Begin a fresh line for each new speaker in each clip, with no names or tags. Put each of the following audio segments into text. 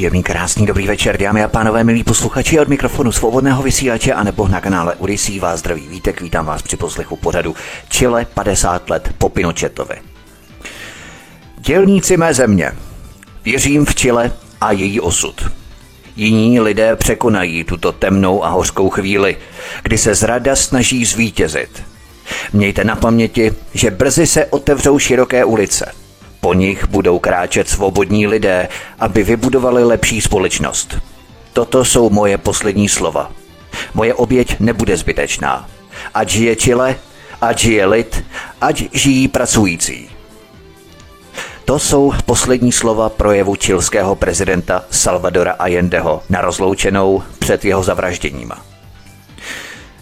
Příjemný, krásný, dobrý večer, dámy a pánové, milí posluchači od mikrofonu svobodného vysílače a nebo na kanále Odisí vás zdraví vítek, vítám vás při poslechu pořadu Chile 50 let po Pinochetovi. Dělníci mé země. Věřím v Chile a její osud. Jiní lidé překonají tuto temnou a hořkou chvíli, kdy se zrada snaží zvítězit. Mějte na paměti, že brzy se otevřou široké ulice – po nich budou kráčet svobodní lidé, aby vybudovali lepší společnost. Toto jsou moje poslední slova. Moje oběť nebude zbytečná. Ať žije Chile, ať žije lid, ať žijí pracující. To jsou poslední slova projevu čilského prezidenta Salvadora Allendeho na rozloučenou před jeho zavražděním.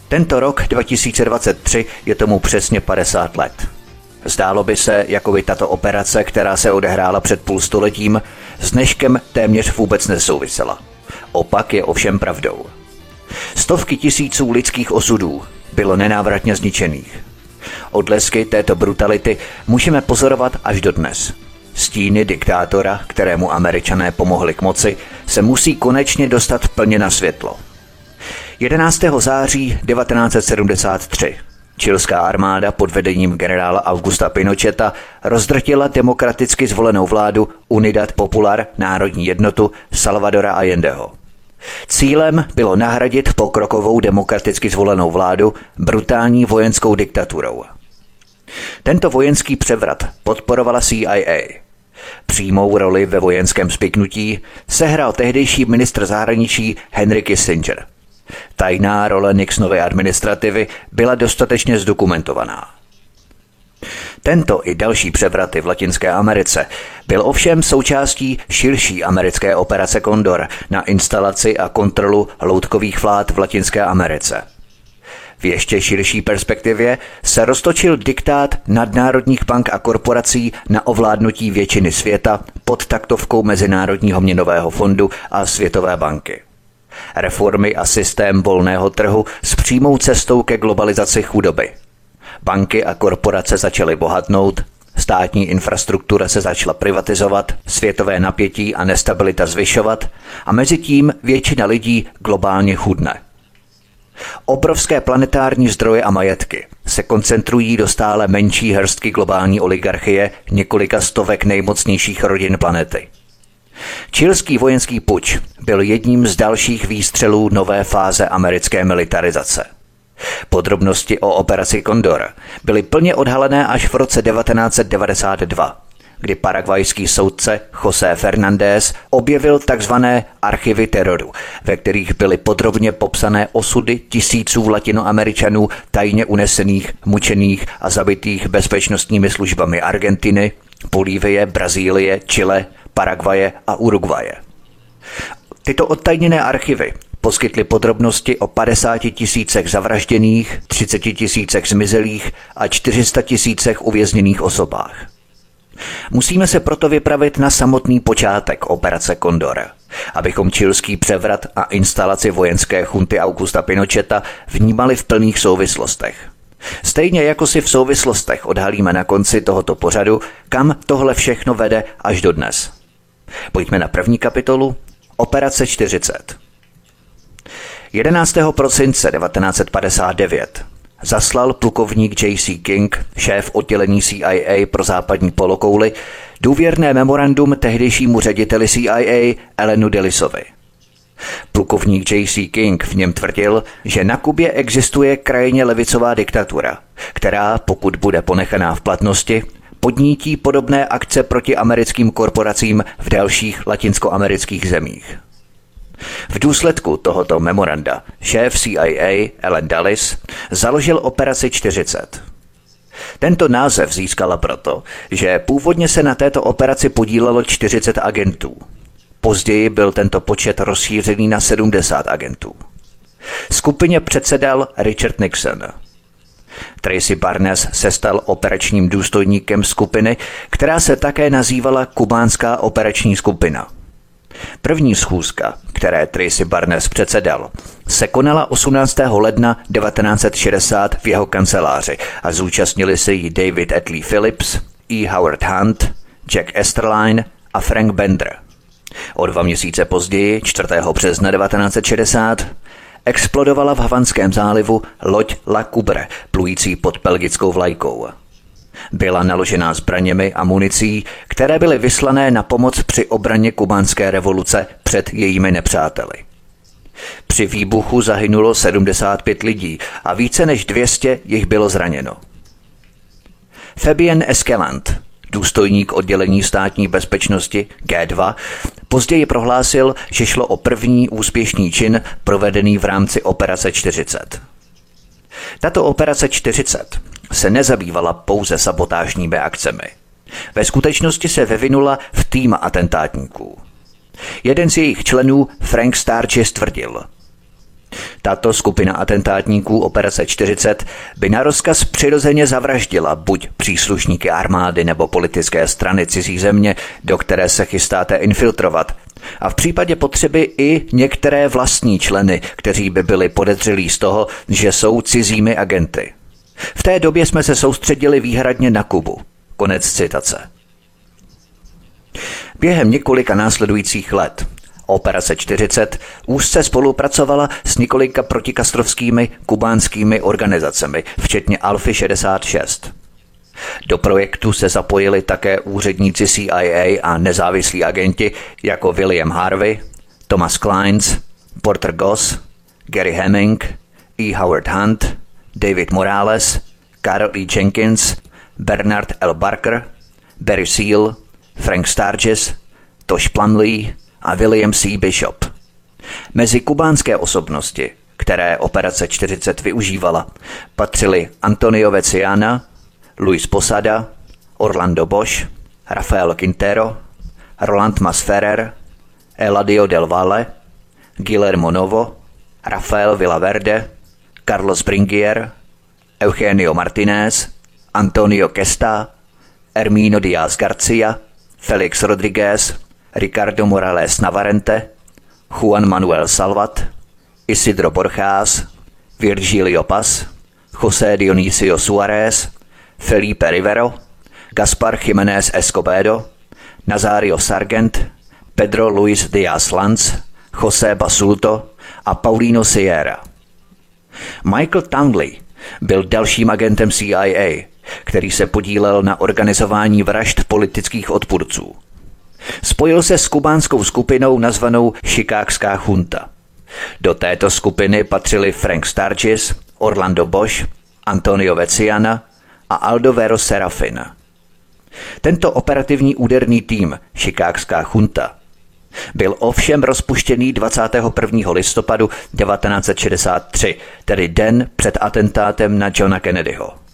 Tento rok 2023 je tomu přesně 50 let. Zdálo by se, jako by tato operace, která se odehrála před půl stoletím, s dneškem téměř vůbec nesouvisela. Opak je ovšem pravdou. Stovky tisíců lidských osudů bylo nenávratně zničených. Odlesky této brutality můžeme pozorovat až do dnes. Stíny diktátora, kterému američané pomohli k moci, se musí konečně dostat plně na světlo. 11. září 1973 Čilská armáda pod vedením generála Augusta Pinocheta rozdrtila demokraticky zvolenou vládu Unidad Popular národní jednotu Salvadora Allendeho. Cílem bylo nahradit pokrokovou demokraticky zvolenou vládu brutální vojenskou diktaturou. Tento vojenský převrat podporovala CIA. Přímou roli ve vojenském spiknutí sehrál tehdejší ministr zahraničí Henry Kissinger – Tajná role Nixonovy administrativy byla dostatečně zdokumentovaná. Tento i další převraty v Latinské Americe byl ovšem součástí širší americké operace Condor na instalaci a kontrolu loutkových vlád v Latinské Americe. V ještě širší perspektivě se roztočil diktát nadnárodních bank a korporací na ovládnutí většiny světa pod taktovkou Mezinárodního měnového fondu a Světové banky reformy a systém volného trhu s přímou cestou ke globalizaci chudoby. Banky a korporace začaly bohatnout, státní infrastruktura se začala privatizovat, světové napětí a nestabilita zvyšovat a mezi tím většina lidí globálně chudne. Obrovské planetární zdroje a majetky se koncentrují do stále menší hrstky globální oligarchie několika stovek nejmocnějších rodin planety. Čilský vojenský puč byl jedním z dalších výstřelů nové fáze americké militarizace. Podrobnosti o operaci Condor byly plně odhalené až v roce 1992, kdy paragvajský soudce José Fernández objevil tzv. archivy teroru, ve kterých byly podrobně popsané osudy tisíců latinoameričanů tajně unesených, mučených a zabitých bezpečnostními službami Argentiny, Bolívie, Brazílie, Chile, Paraguaje a Uruguaje. Tyto odtajněné archivy poskytly podrobnosti o 50 tisícech zavražděných, 30 tisícech zmizelých a 400 tisícech uvězněných osobách. Musíme se proto vypravit na samotný počátek operace Condor, abychom čilský převrat a instalaci vojenské chunty Augusta Pinocheta vnímali v plných souvislostech. Stejně jako si v souvislostech odhalíme na konci tohoto pořadu, kam tohle všechno vede až do dnes. Pojďme na první kapitolu. Operace 40. 11. prosince 1959 zaslal plukovník J.C. King, šéf oddělení CIA pro západní polokouli, důvěrné memorandum tehdejšímu řediteli CIA Elenu Delisovi. Plukovník J.C. King v něm tvrdil, že na Kubě existuje krajně levicová diktatura, která, pokud bude ponechaná v platnosti, podnítí podobné akce proti americkým korporacím v dalších latinskoamerických zemích. V důsledku tohoto memoranda šéf CIA Ellen Dulles založil operaci 40. Tento název získala proto, že původně se na této operaci podílelo 40 agentů. Později byl tento počet rozšířený na 70 agentů. Skupině předsedal Richard Nixon – Tracy Barnes se stal operačním důstojníkem skupiny, která se také nazývala Kubánská operační skupina. První schůzka, které Tracy Barnes předsedal, se konala 18. ledna 1960 v jeho kanceláři a zúčastnili se jí David Etley Phillips, E. Howard Hunt, Jack Esterline a Frank Bender. O dva měsíce později, 4. března 1960, explodovala v Havanském zálivu loď La Cubre, plující pod belgickou vlajkou. Byla naložená zbraněmi a municí, které byly vyslané na pomoc při obraně kubánské revoluce před jejími nepřáteli. Při výbuchu zahynulo 75 lidí a více než 200 jich bylo zraněno. Fabien Eskeland, důstojník oddělení státní bezpečnosti G2, později prohlásil, že šlo o první úspěšný čin provedený v rámci Operace 40. Tato Operace 40 se nezabývala pouze sabotážními akcemi. Ve skutečnosti se vyvinula v tým atentátníků. Jeden z jejich členů, Frank Starches, tvrdil – tato skupina atentátníků Operace 40 by na rozkaz přirozeně zavraždila buď příslušníky armády nebo politické strany cizí země, do které se chystáte infiltrovat, a v případě potřeby i některé vlastní členy, kteří by byli podezřelí z toho, že jsou cizími agenty. V té době jsme se soustředili výhradně na Kubu. Konec citace. Během několika následujících let Operace 40 úzce spolupracovala s několika protikastrovskými kubánskými organizacemi, včetně Alfy 66. Do projektu se zapojili také úředníci CIA a nezávislí agenti jako William Harvey, Thomas Kleins, Porter Goss, Gary Hemming, E. Howard Hunt, David Morales, Carl E. Jenkins, Bernard L. Barker, Barry Seal, Frank Sturgis, Tosh Plumley, a William C. Bishop. Mezi kubánské osobnosti, které operace 40 využívala, patřili Antonio Veciana, Luis Posada, Orlando Bosch, Rafael Quintero, Roland Masferrer, Eladio del Valle, Guillermo Novo, Rafael Villaverde, Carlos Bringier, Eugenio Martinez, Antonio Kesta, Hermino Díaz Garcia, Felix Rodriguez, Ricardo Morales Navarente, Juan Manuel Salvat, Isidro Borchás, Virgilio Paz, José Dionisio Suárez, Felipe Rivero, Gaspar Jiménez Escobedo, Nazario Sargent, Pedro Luis Díaz Lanz, José Basulto a Paulino Sierra. Michael Townley byl dalším agentem CIA, který se podílel na organizování vražd politických odpůrců – Spojil se s kubánskou skupinou nazvanou Chicagská chunta. Do této skupiny patřili Frank Sturgis, Orlando Bosch, Antonio Veciana a Aldo Vero Serafina. Tento operativní úderný tým, Chicagská chunta, byl ovšem rozpuštěný 21. listopadu 1963, tedy den před atentátem na Johna Kennedyho.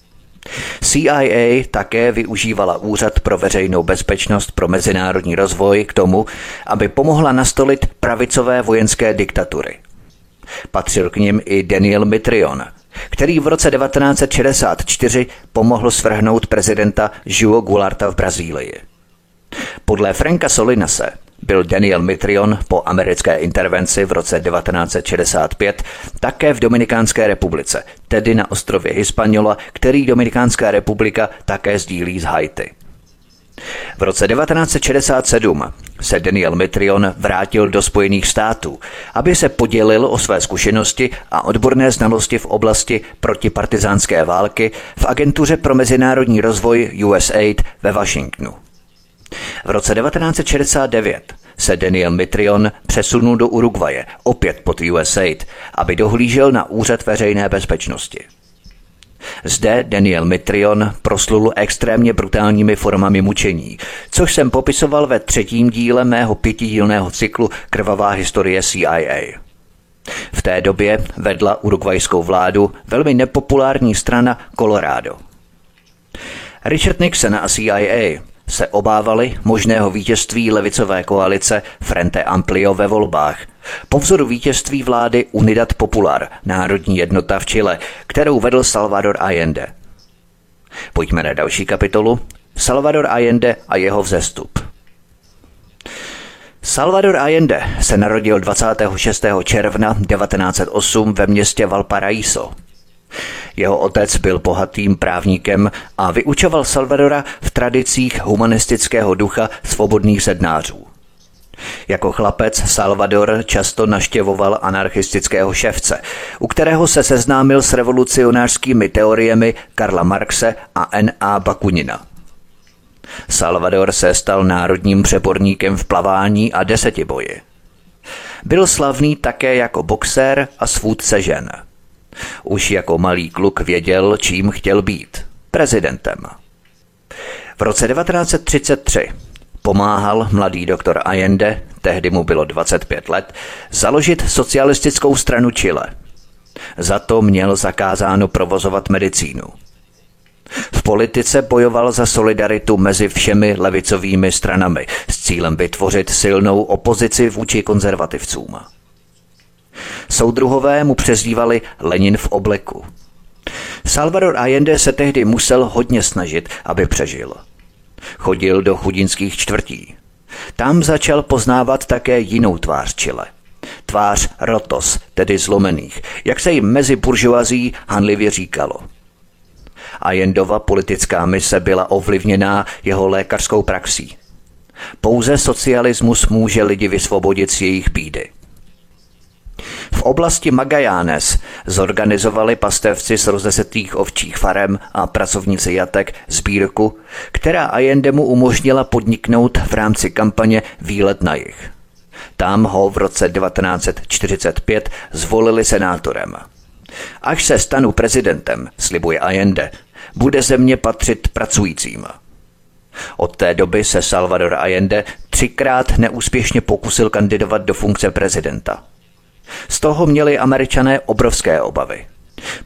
CIA také využívala Úřad pro veřejnou bezpečnost pro mezinárodní rozvoj k tomu, aby pomohla nastolit pravicové vojenské diktatury. Patřil k nim i Daniel Mitrion, který v roce 1964 pomohl svrhnout prezidenta João Goularta v Brazílii. Podle Franka Solinase byl Daniel Mitrion po americké intervenci v roce 1965 také v Dominikánské republice, tedy na ostrově Hispaniola, který Dominikánská republika také sdílí z Haiti. V roce 1967 se Daniel Mitrion vrátil do Spojených států, aby se podělil o své zkušenosti a odborné znalosti v oblasti protipartizánské války v Agentuře pro mezinárodní rozvoj USAID ve Washingtonu. V roce 1969 se Daniel Mitrion přesunul do Uruguaye, opět pod USAID, aby dohlížel na úřad veřejné bezpečnosti. Zde Daniel Mitrion proslul extrémně brutálními formami mučení, což jsem popisoval ve třetím díle mého pětidílného cyklu Krvavá historie CIA. V té době vedla urugvajskou vládu velmi nepopulární strana Colorado. Richard Nixon a CIA se obávali možného vítězství levicové koalice Frente Amplio ve volbách, po vzoru vítězství vlády Unidad Popular, národní jednota v Chile, kterou vedl Salvador Allende. Pojďme na další kapitolu. Salvador Allende a jeho vzestup. Salvador Allende se narodil 26. června 1908 ve městě Valparaíso. Jeho otec byl bohatým právníkem a vyučoval Salvadora v tradicích humanistického ducha svobodných sednářů. Jako chlapec Salvador často naštěvoval anarchistického ševce, u kterého se seznámil s revolucionářskými teoriemi Karla Marxe a N.A. Bakunina. Salvador se stal národním přeborníkem v plavání a desetiboji. Byl slavný také jako boxer a svůdce žen. Už jako malý kluk věděl, čím chtěl být – prezidentem. V roce 1933 pomáhal mladý doktor Allende, tehdy mu bylo 25 let, založit socialistickou stranu Chile. Za to měl zakázáno provozovat medicínu. V politice bojoval za solidaritu mezi všemi levicovými stranami s cílem vytvořit silnou opozici vůči konzervativcům. Soudruhové mu přezdívali Lenin v obleku. Salvador Allende se tehdy musel hodně snažit, aby přežil. Chodil do chudinských čtvrtí. Tam začal poznávat také jinou tvář Chile. Tvář rotos, tedy zlomených, jak se jim mezi buržoazí hanlivě říkalo. Allendova politická mise byla ovlivněná jeho lékařskou praxí. Pouze socialismus může lidi vysvobodit z jejich bídy. V oblasti Magajánes zorganizovali pastevci z rozesetých ovčích farem a pracovníci jatek sbírku, která Allende mu umožnila podniknout v rámci kampaně Výlet na jich. Tam ho v roce 1945 zvolili senátorem. Až se stanu prezidentem, slibuje Allende, bude země patřit pracujícím. Od té doby se Salvador Allende třikrát neúspěšně pokusil kandidovat do funkce prezidenta. Z toho měli američané obrovské obavy.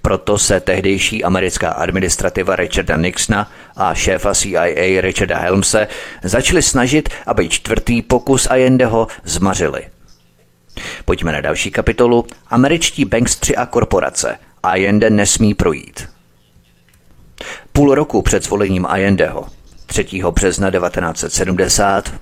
Proto se tehdejší americká administrativa Richarda Nixona a šéfa CIA Richarda Helmse začali snažit, aby čtvrtý pokus Allendeho zmařili. Pojďme na další kapitolu. Američtí bankstři a korporace. Allende nesmí projít. Půl roku před zvolením Allendeho, 3. března 1970,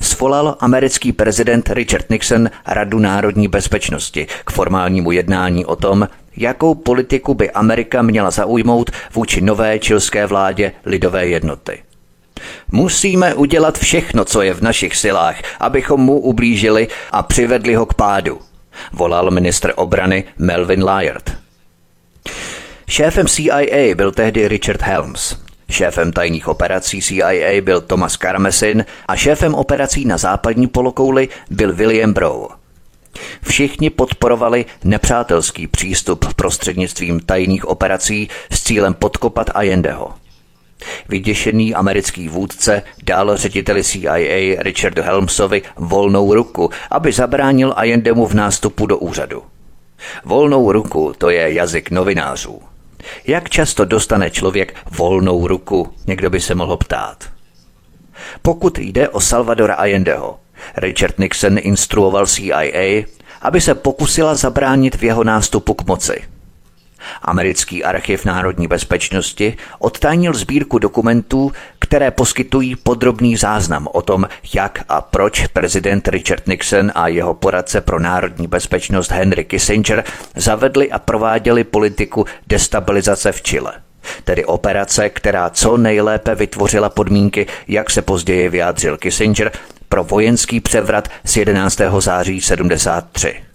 svolal americký prezident Richard Nixon Radu národní bezpečnosti k formálnímu jednání o tom, jakou politiku by Amerika měla zaujmout vůči nové čilské vládě lidové jednoty. Musíme udělat všechno, co je v našich silách, abychom mu ublížili a přivedli ho k pádu, volal ministr obrany Melvin Lyard. Šéfem CIA byl tehdy Richard Helms. Šéfem tajných operací CIA byl Thomas Carmesin a šéfem operací na západní polokouli byl William Brow. Všichni podporovali nepřátelský přístup prostřednictvím tajných operací s cílem podkopat Allendeho. Vyděšený americký vůdce dal řediteli CIA Richardu Helmsovi volnou ruku, aby zabránil Allendemu v nástupu do úřadu. Volnou ruku to je jazyk novinářů. Jak často dostane člověk volnou ruku, někdo by se mohl ptát. Pokud jde o Salvadora Allendeho, Richard Nixon instruoval CIA, aby se pokusila zabránit v jeho nástupu k moci – Americký archiv národní bezpečnosti odtajnil sbírku dokumentů, které poskytují podrobný záznam o tom, jak a proč prezident Richard Nixon a jeho poradce pro národní bezpečnost Henry Kissinger zavedli a prováděli politiku destabilizace v Chile tedy operace, která co nejlépe vytvořila podmínky, jak se později vyjádřil Kissinger, pro vojenský převrat z 11. září 73.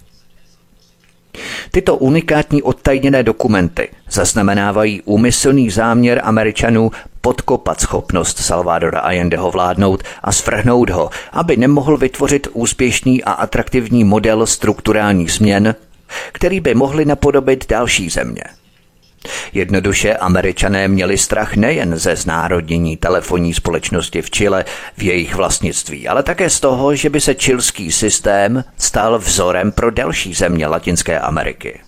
Tyto unikátní odtajněné dokumenty zaznamenávají úmyslný záměr Američanů podkopat schopnost Salvadora Allendeho vládnout a svrhnout ho, aby nemohl vytvořit úspěšný a atraktivní model strukturálních změn, který by mohli napodobit další země – Jednoduše američané měli strach nejen ze znárodnění telefonní společnosti v Chile v jejich vlastnictví, ale také z toho, že by se čilský systém stal vzorem pro další země Latinské Ameriky.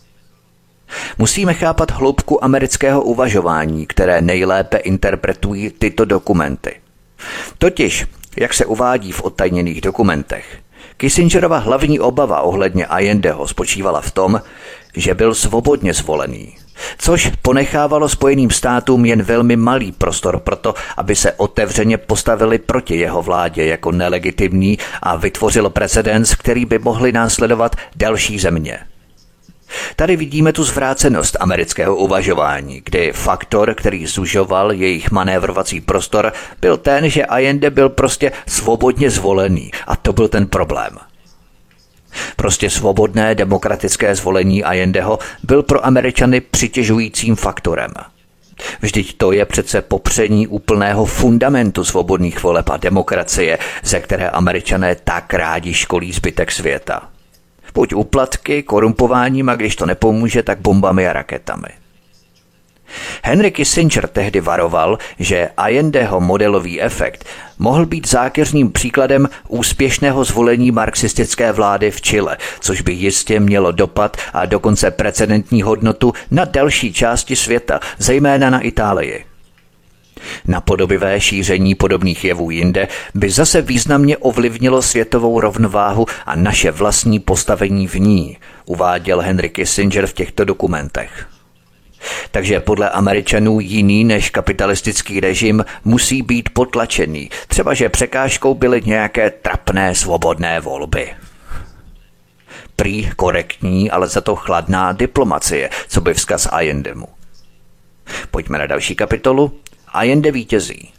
Musíme chápat hloubku amerického uvažování, které nejlépe interpretují tyto dokumenty. Totiž, jak se uvádí v odtajněných dokumentech, Kissingerova hlavní obava ohledně Allendeho spočívala v tom, že byl svobodně zvolený, což ponechávalo Spojeným státům jen velmi malý prostor pro to, aby se otevřeně postavili proti jeho vládě jako nelegitimní a vytvořilo precedens, který by mohli následovat další země. Tady vidíme tu zvrácenost amerického uvažování, kdy faktor, který zužoval jejich manévrovací prostor, byl ten, že Allende byl prostě svobodně zvolený a to byl ten problém. Prostě svobodné demokratické zvolení Allendeho byl pro Američany přitěžujícím faktorem. Vždyť to je přece popření úplného fundamentu svobodných voleb a demokracie, ze které američané tak rádi školí zbytek světa. Buď úplatky, korumpováním a když to nepomůže, tak bombami a raketami. Henry Kissinger tehdy varoval, že Allendeho modelový efekt mohl být zákeřným příkladem úspěšného zvolení marxistické vlády v Chile, což by jistě mělo dopad a dokonce precedentní hodnotu na další části světa, zejména na Itálii. Napodobivé šíření podobných jevů jinde by zase významně ovlivnilo světovou rovnováhu a naše vlastní postavení v ní, uváděl Henry Kissinger v těchto dokumentech. Takže podle Američanů jiný než kapitalistický režim musí být potlačený, třeba že překážkou byly nějaké trapné svobodné volby. Prý korektní, ale za to chladná diplomacie, co by vzkaz Allendemu. Pojďme na další kapitolu. Allende vítězí.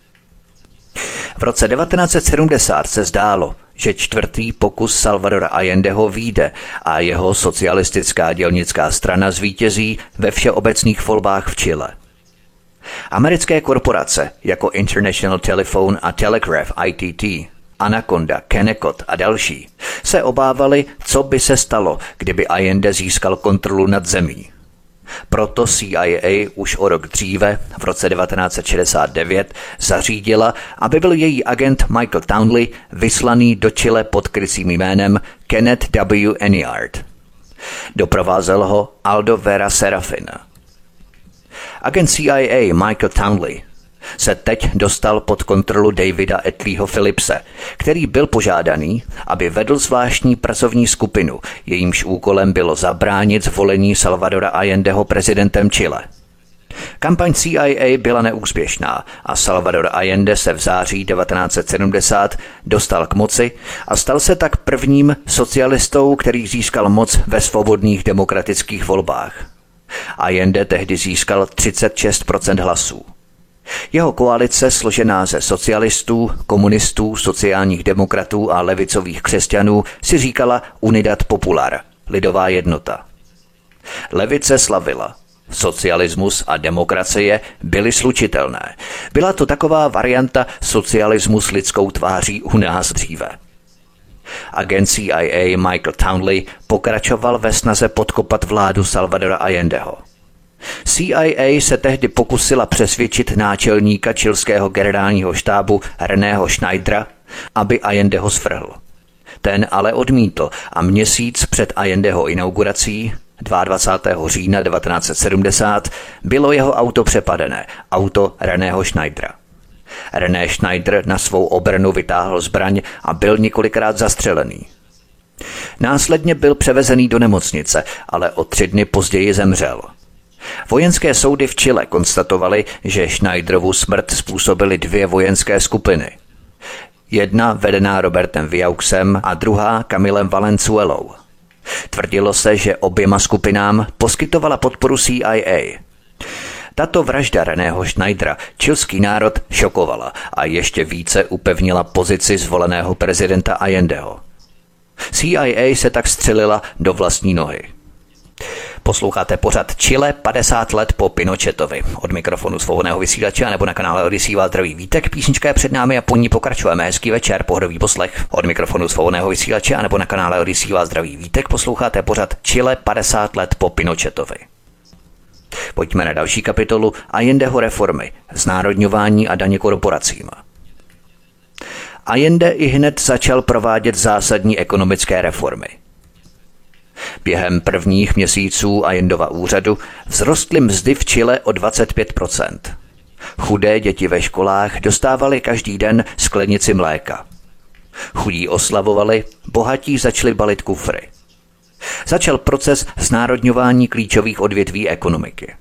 V roce 1970 se zdálo, že čtvrtý pokus Salvadora Allendeho výjde a jeho socialistická dělnická strana zvítězí ve všeobecných volbách v Chile. Americké korporace jako International Telephone a Telegraph ITT, Anaconda, Kennecott a další se obávali, co by se stalo, kdyby Allende získal kontrolu nad zemí. Proto CIA už o rok dříve, v roce 1969, zařídila, aby byl její agent Michael Townley vyslaný do Chile pod krycím jménem Kenneth W. Enyard. Doprovázel ho Aldo Vera Serafina. Agent CIA Michael Townley se teď dostal pod kontrolu Davida Etleyho Philipse, který byl požádaný, aby vedl zvláštní pracovní skupinu, jejímž úkolem bylo zabránit zvolení Salvadora Allendeho prezidentem Chile. Kampaň CIA byla neúspěšná a Salvador Allende se v září 1970 dostal k moci a stal se tak prvním socialistou, který získal moc ve svobodných demokratických volbách. Allende tehdy získal 36% hlasů. Jeho koalice, složená ze socialistů, komunistů, sociálních demokratů a levicových křesťanů, si říkala Unidad Popular, lidová jednota. Levice slavila. Socialismus a demokracie byly slučitelné. Byla to taková varianta socialismu s lidskou tváří u nás dříve. Agent CIA Michael Townley pokračoval ve snaze podkopat vládu Salvadora Allendeho. CIA se tehdy pokusila přesvědčit náčelníka čilského generálního štábu Reného Schneidera, aby Allendeho svrhl. Ten ale odmítl a měsíc před Allendeho inaugurací 22. října 1970 bylo jeho auto přepadené, auto Reného Schneidera. René Schneider na svou obranu vytáhl zbraň a byl několikrát zastřelený. Následně byl převezený do nemocnice, ale o tři dny později zemřel – Vojenské soudy v Chile konstatovaly, že Schneiderovu smrt způsobily dvě vojenské skupiny. Jedna vedená Robertem Viauxem a druhá Kamilem Valenzuelou. Tvrdilo se, že oběma skupinám poskytovala podporu CIA. Tato vražda Reného Schneidera čilský národ šokovala a ještě více upevnila pozici zvoleného prezidenta Allendeho. CIA se tak střelila do vlastní nohy. Posloucháte pořad Chile 50 let po Pinochetovi. Od mikrofonu svobodného vysílače nebo na kanále Odisí zdraví vítek. Písnička je před námi a po ní pokračujeme. Hezký večer, pohodový poslech. Od mikrofonu svobodného vysílače nebo na kanále Odisí zdraví vítek. Posloucháte pořad Chile 50 let po Pinochetovi. Pojďme na další kapitolu a jendeho reformy, znárodňování a daně korporacím. Allende i hned začal provádět zásadní ekonomické reformy – Během prvních měsíců a Jendova úřadu vzrostly mzdy v Chile o 25%. Chudé děti ve školách dostávali každý den sklenici mléka. Chudí oslavovali, bohatí začali balit kufry. Začal proces znárodňování klíčových odvětví ekonomiky.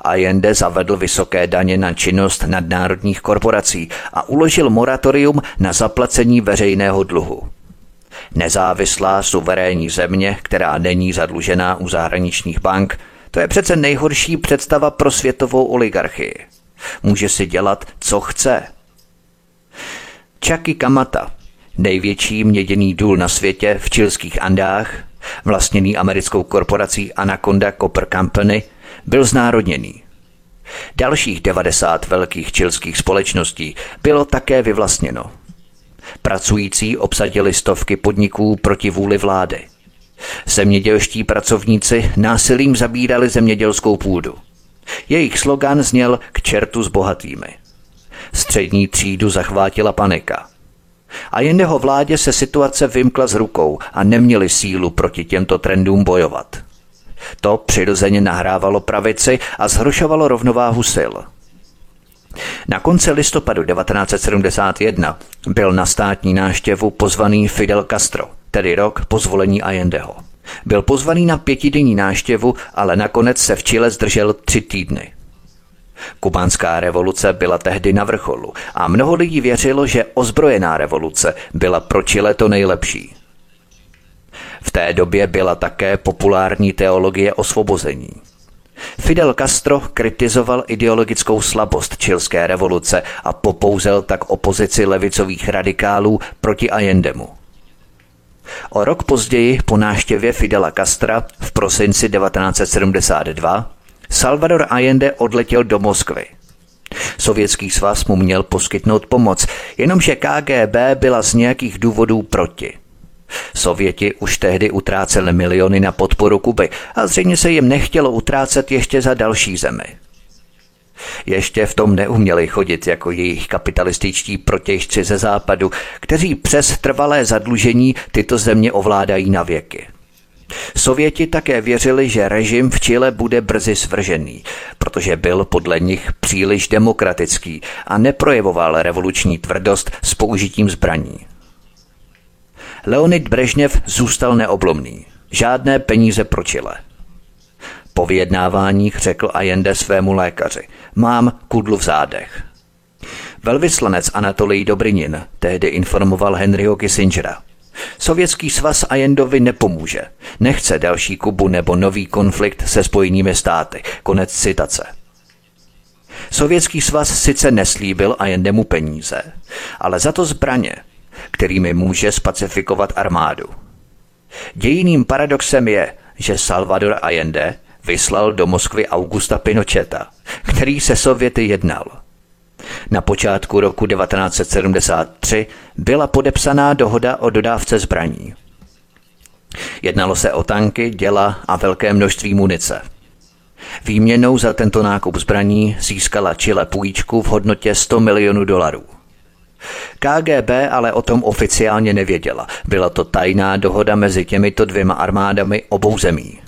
Allende zavedl vysoké daně na činnost nadnárodních korporací a uložil moratorium na zaplacení veřejného dluhu. Nezávislá suverénní země, která není zadlužená u zahraničních bank, to je přece nejhorší představa pro světovou oligarchii. Může si dělat, co chce. Chucky Kamata, největší měděný důl na světě v čilských Andách, vlastněný americkou korporací Anaconda Copper Company, byl znárodněný. Dalších 90 velkých čilských společností bylo také vyvlastněno. Pracující obsadili stovky podniků proti vůli vlády. Zemědělští pracovníci násilím zabírali zemědělskou půdu. Jejich slogan zněl k čertu s bohatými. Střední třídu zachvátila panika. A jen jeho vládě se situace vymkla z rukou a neměli sílu proti těmto trendům bojovat. To přirozeně nahrávalo pravici a zhrušovalo rovnováhu sil. Na konci listopadu 1971 byl na státní náštěvu pozvaný Fidel Castro, tedy rok po zvolení Allendeho. Byl pozvaný na pětidenní náštěvu, ale nakonec se v Chile zdržel tři týdny. Kubánská revoluce byla tehdy na vrcholu a mnoho lidí věřilo, že ozbrojená revoluce byla pro Chile to nejlepší. V té době byla také populární teologie osvobození. Fidel Castro kritizoval ideologickou slabost čilské revoluce a popouzel tak opozici levicových radikálů proti Allendemu. O rok později po náštěvě Fidela Castra v prosinci 1972 Salvador Allende odletěl do Moskvy. Sovětský svaz mu měl poskytnout pomoc, jenomže KGB byla z nějakých důvodů proti – Sověti už tehdy utráceli miliony na podporu Kuby a zřejmě se jim nechtělo utrácet ještě za další zemi. Ještě v tom neuměli chodit jako jejich kapitalističtí protěžci ze západu, kteří přes trvalé zadlužení tyto země ovládají na věky. Sověti také věřili, že režim v Chile bude brzy svržený, protože byl podle nich příliš demokratický a neprojevoval revoluční tvrdost s použitím zbraní. Leonid Brežněv zůstal neoblomný. Žádné peníze pro Chile. Po vyjednáváních řekl Allende svému lékaři. Mám kudlu v zádech. Velvyslanec Anatolij Dobrinin tehdy informoval Henryho Kissingera. Sovětský svaz Allendovi nepomůže. Nechce další Kubu nebo nový konflikt se spojenými státy. Konec citace. Sovětský svaz sice neslíbil Allendemu peníze, ale za to zbraně – kterými může spacifikovat armádu. Dějiným paradoxem je, že Salvador Allende vyslal do Moskvy Augusta Pinocheta, který se Sověty jednal. Na počátku roku 1973 byla podepsaná dohoda o dodávce zbraní. Jednalo se o tanky, děla a velké množství munice. Výměnou za tento nákup zbraní získala Chile půjčku v hodnotě 100 milionů dolarů. KGB ale o tom oficiálně nevěděla. Byla to tajná dohoda mezi těmito dvěma armádami obou zemí.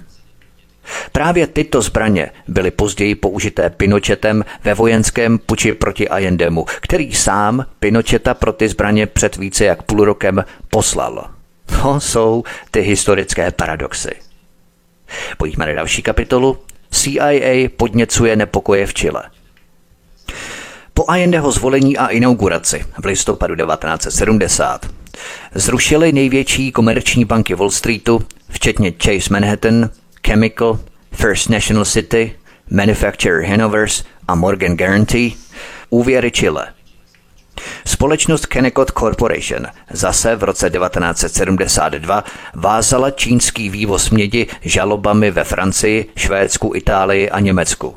Právě tyto zbraně byly později použité Pinochetem ve vojenském puči proti Allendemu, který sám Pinocheta pro ty zbraně před více jak půl rokem poslal. To jsou ty historické paradoxy. Pojďme na další kapitolu. CIA podněcuje nepokoje v Chile. Po Allendeho zvolení a inauguraci v listopadu 1970 zrušili největší komerční banky Wall Streetu, včetně Chase Manhattan, Chemical, First National City, Manufacturer Hanovers a Morgan Guarantee, úvěry Chile. Společnost Kennecott Corporation zase v roce 1972 vázala čínský vývoz mědi žalobami ve Francii, Švédsku, Itálii a Německu.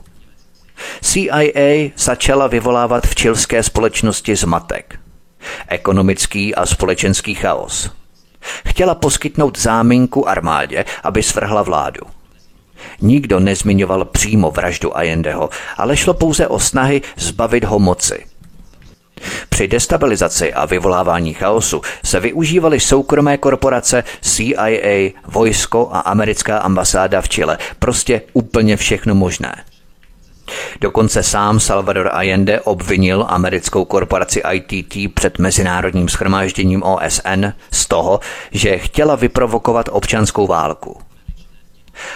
CIA začala vyvolávat v čilské společnosti zmatek. Ekonomický a společenský chaos. Chtěla poskytnout záminku armádě, aby svrhla vládu. Nikdo nezmiňoval přímo vraždu Allendeho, ale šlo pouze o snahy zbavit ho moci. Při destabilizaci a vyvolávání chaosu se využívaly soukromé korporace CIA, vojsko a americká ambasáda v Chile. Prostě úplně všechno možné. Dokonce sám Salvador Allende obvinil americkou korporaci ITT před Mezinárodním schromážděním OSN z toho, že chtěla vyprovokovat občanskou válku.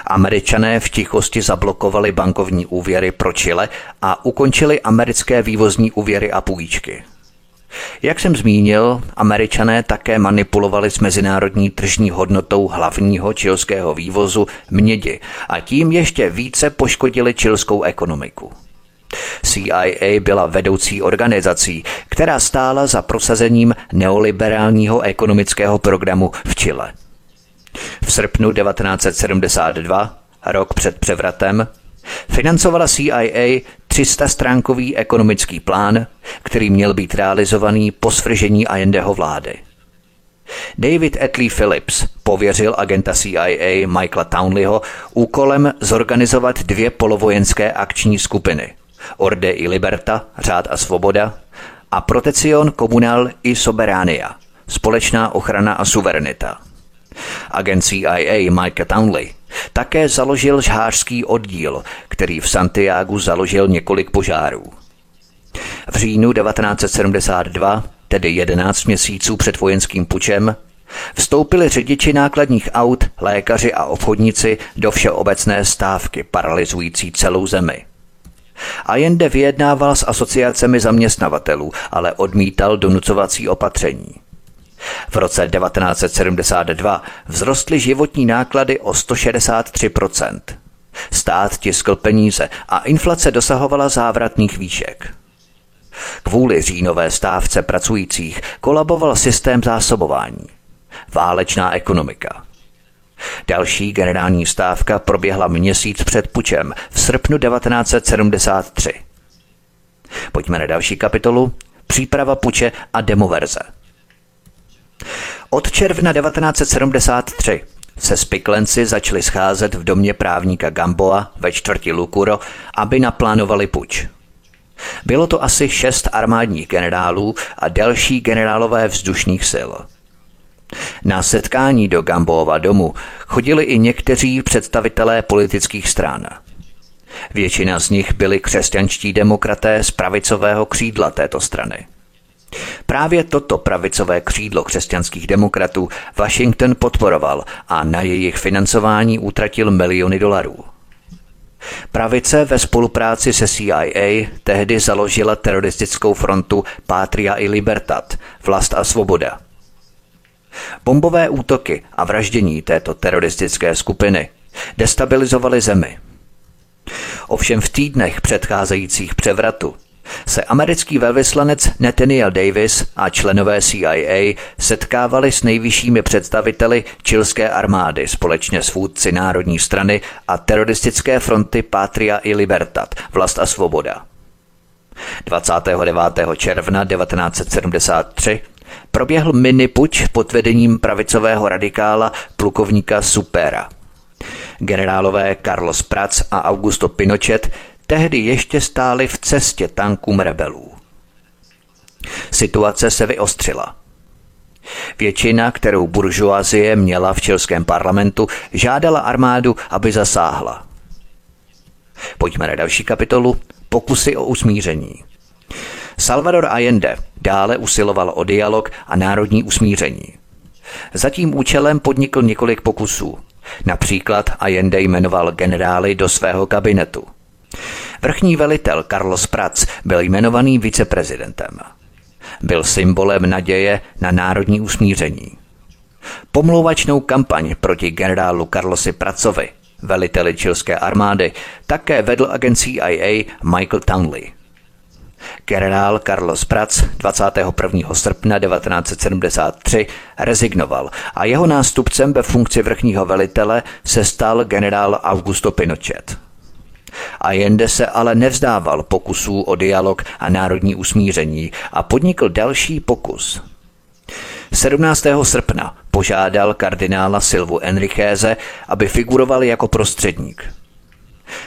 Američané v tichosti zablokovali bankovní úvěry pro Chile a ukončili americké vývozní úvěry a půjčky. Jak jsem zmínil, američané také manipulovali s mezinárodní tržní hodnotou hlavního čilského vývozu mědi a tím ještě více poškodili čilskou ekonomiku. CIA byla vedoucí organizací, která stála za prosazením neoliberálního ekonomického programu v Chile. V srpnu 1972, rok před převratem, financovala CIA 300-stránkový ekonomický plán, který měl být realizovaný po svržení Allendeho vlády. David Etley Phillips pověřil agenta CIA Michaela Townleyho úkolem zorganizovat dvě polovojenské akční skupiny Orde i Liberta, řád a svoboda a Protecion Comunal i Soberania, společná ochrana a suverenita. Agent CIA Mike Townley také založil žhářský oddíl, který v Santiagu založil několik požárů. V říjnu 1972, tedy 11 měsíců před vojenským pučem, vstoupili řidiči nákladních aut, lékaři a obchodníci do všeobecné stávky paralyzující celou zemi. A jende vyjednával s asociacemi zaměstnavatelů, ale odmítal donucovací opatření. V roce 1972 vzrostly životní náklady o 163%. Stát tiskl peníze a inflace dosahovala závratných výšek. Kvůli říjnové stávce pracujících kolaboval systém zásobování. Válečná ekonomika. Další generální stávka proběhla měsíc před pučem v srpnu 1973. Pojďme na další kapitolu. Příprava puče a demoverze. Od června 1973 se spiklenci začali scházet v domě právníka Gamboa ve čtvrti Lukuro, aby naplánovali puč. Bylo to asi šest armádních generálů a další generálové vzdušných sil. Na setkání do Gamboova domu chodili i někteří představitelé politických stran. Většina z nich byli křesťanští demokraté z pravicového křídla této strany. Právě toto pravicové křídlo křesťanských demokratů Washington podporoval a na jejich financování utratil miliony dolarů. Pravice ve spolupráci se CIA tehdy založila teroristickou frontu Patria i Libertat, vlast a svoboda. Bombové útoky a vraždění této teroristické skupiny destabilizovaly zemi. Ovšem v týdnech předcházejících převratu se americký velvyslanec Nathaniel Davis a členové CIA setkávali s nejvyššími představiteli čilské armády společně s vůdci Národní strany a teroristické fronty Patria i Libertat, vlast a svoboda. 29. června 1973 proběhl minipuč pod vedením pravicového radikála plukovníka Supera. Generálové Carlos Prats a Augusto Pinochet tehdy ještě stáli v cestě tankům rebelů. Situace se vyostřila. Většina, kterou buržoazie měla v čilském parlamentu, žádala armádu, aby zasáhla. Pojďme na další kapitolu. Pokusy o usmíření. Salvador Allende dále usiloval o dialog a národní usmíření. Za tím účelem podnikl několik pokusů. Například Allende jmenoval generály do svého kabinetu. Vrchní velitel Carlos Prats byl jmenovaný viceprezidentem. Byl symbolem naděje na národní usmíření. Pomlouvačnou kampaň proti generálu Carlosi Pracovi, veliteli čilské armády, také vedl agent CIA Michael Townley. Generál Carlos Prac 21. srpna 1973 rezignoval a jeho nástupcem ve funkci vrchního velitele se stal generál Augusto Pinochet. A jende se ale nevzdával pokusů o dialog a národní usmíření a podnikl další pokus. 17. srpna požádal kardinála Silvu Enrichéze, aby figuroval jako prostředník.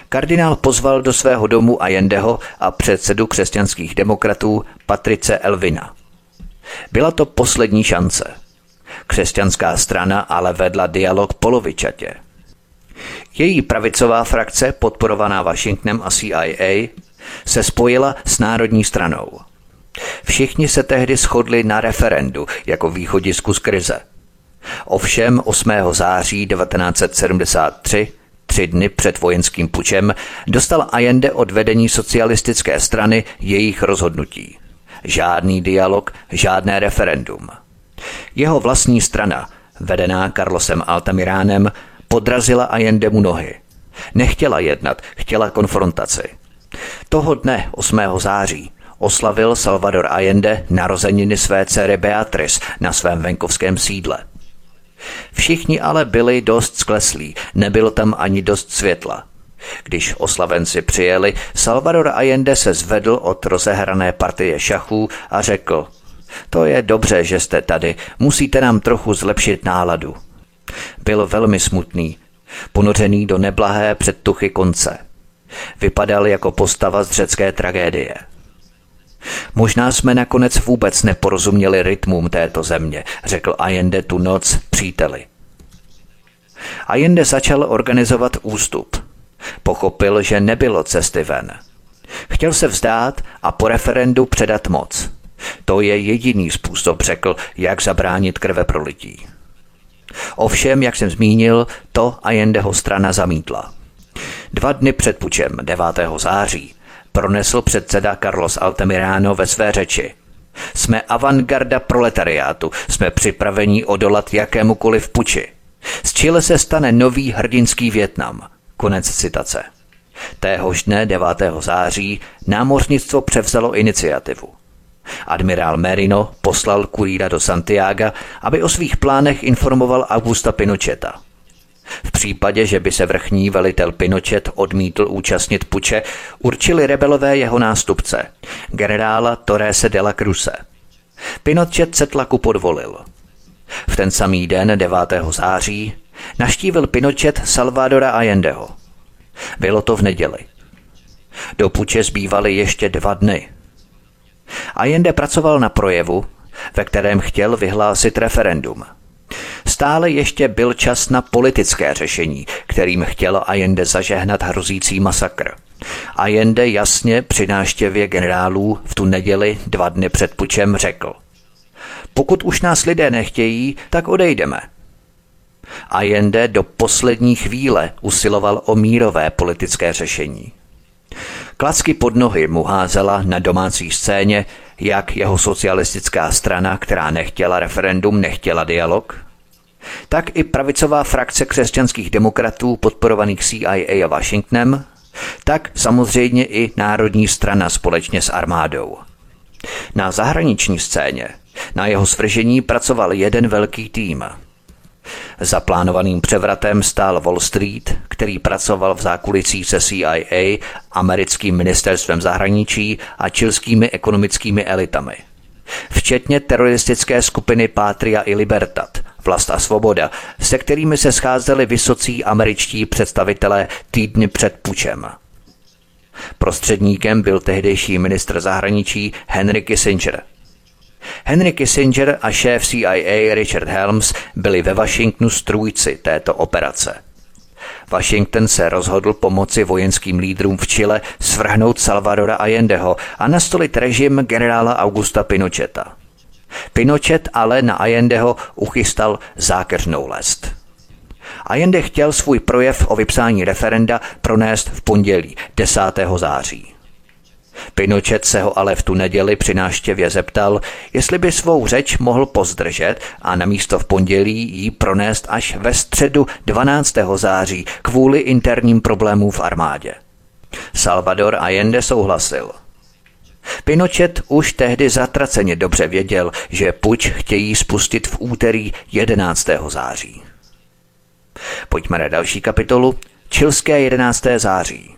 Kardinál pozval do svého domu Ajendeho a předsedu křesťanských demokratů Patrice Elvina. Byla to poslední šance. Křesťanská strana ale vedla dialog polovičatě – Její pravicová frakce, podporovaná Washingtonem a CIA, se spojila s Národní stranou. Všichni se tehdy shodli na referendu jako východisku z krize. Ovšem 8. září 1973 tři dny před vojenským pučem, dostal Allende od vedení socialistické strany jejich rozhodnutí. Žádný dialog, žádné referendum. Jeho vlastní strana, vedená Carlosem Altamiránem, podrazila Allendemu nohy. Nechtěla jednat, chtěla konfrontaci. Toho dne, 8. září, oslavil Salvador Allende narozeniny své dcery Beatrice na svém venkovském sídle. Všichni ale byli dost skleslí, nebylo tam ani dost světla. Když oslavenci přijeli, Salvador Allende se zvedl od rozehrané partie šachů a řekl To je dobře, že jste tady, musíte nám trochu zlepšit náladu. Byl velmi smutný, ponořený do neblahé předtuchy konce. Vypadal jako postava z řecké tragédie. Možná jsme nakonec vůbec neporozuměli rytmům této země, řekl Allende tu noc příteli. Allende začal organizovat ústup. Pochopil, že nebylo cesty ven. Chtěl se vzdát a po referendu předat moc. To je jediný způsob, řekl, jak zabránit krve prolití. Ovšem, jak jsem zmínil, to Allendeho strana zamítla. Dva dny před pučem 9. září pronesl předseda Carlos Altamirano ve své řeči. Jsme avantgarda proletariátu, jsme připraveni odolat jakémukoliv puči. Z Chile se stane nový hrdinský Větnam. Konec citace. Téhož dne 9. září námořnictvo převzalo iniciativu. Admirál Merino poslal kurýra do Santiago, aby o svých plánech informoval Augusta Pinocheta – v případě, že by se vrchní velitel Pinochet odmítl účastnit puče, určili rebelové jeho nástupce, generála Torrese de la Cruce. Pinochet se tlaku podvolil. V ten samý den 9. září naštívil Pinochet Salvadora Allendeho. Bylo to v neděli. Do puče zbývaly ještě dva dny. Allende pracoval na projevu, ve kterém chtěl vyhlásit referendum – Stále ještě byl čas na politické řešení, kterým chtěl Allende zažehnat hrozící masakr. Allende jasně při náštěvě generálů v tu neděli dva dny před pučem řekl Pokud už nás lidé nechtějí, tak odejdeme. Allende do poslední chvíle usiloval o mírové politické řešení. Klacky pod nohy mu házela na domácí scéně jak jeho socialistická strana, která nechtěla referendum, nechtěla dialog, tak i pravicová frakce křesťanských demokratů podporovaných CIA a Washingtonem, tak samozřejmě i Národní strana společně s armádou. Na zahraniční scéně na jeho svržení pracoval jeden velký tým. Za plánovaným převratem stál Wall Street, který pracoval v zákulisí se CIA, americkým ministerstvem zahraničí a čilskými ekonomickými elitami – včetně teroristické skupiny Patria i Libertat, Vlast a svoboda, se kterými se scházeli vysocí američtí představitelé týdny před pučem. Prostředníkem byl tehdejší ministr zahraničí Henry Kissinger. Henry Kissinger a šéf CIA Richard Helms byli ve Washingtonu strůjci této operace – Washington se rozhodl pomoci vojenským lídrům v Chile svrhnout Salvadora Allendeho a nastolit režim generála Augusta Pinocheta. Pinochet ale na Allendeho uchystal zákeřnou lest. Allende chtěl svůj projev o vypsání referenda pronést v pondělí 10. září. Pinochet se ho ale v tu neděli při náštěvě zeptal, jestli by svou řeč mohl pozdržet a namísto v pondělí jí pronést až ve středu 12. září kvůli interním problémům v armádě. Salvador Allende souhlasil. Pinochet už tehdy zatraceně dobře věděl, že puč chtějí spustit v úterý 11. září. Pojďme na další kapitolu. Čilské 11. září.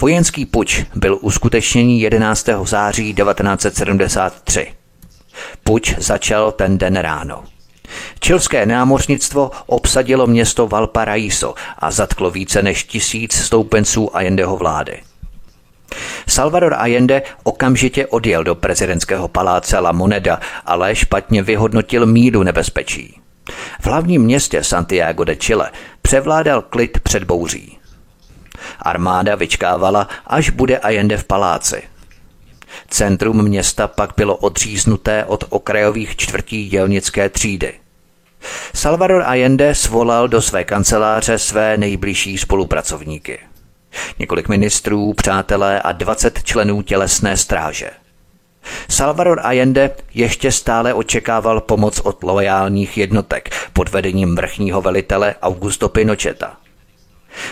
Vojenský puč byl uskutečněný 11. září 1973. Puč začal ten den ráno. Čilské námořnictvo obsadilo město Valparaiso a zatklo více než tisíc stoupenců Allendeho vlády. Salvador Allende okamžitě odjel do prezidentského paláce La Moneda, ale špatně vyhodnotil míru nebezpečí. V hlavním městě Santiago de Chile převládal klid před bouří. Armáda vyčkávala, až bude Allende v paláci. Centrum města pak bylo odříznuté od okrajových čtvrtí dělnické třídy. Salvador Allende svolal do své kanceláře své nejbližší spolupracovníky. Několik ministrů, přátelé a 20 členů tělesné stráže – Salvador Allende ještě stále očekával pomoc od loajálních jednotek pod vedením vrchního velitele Augusto Pinocheta.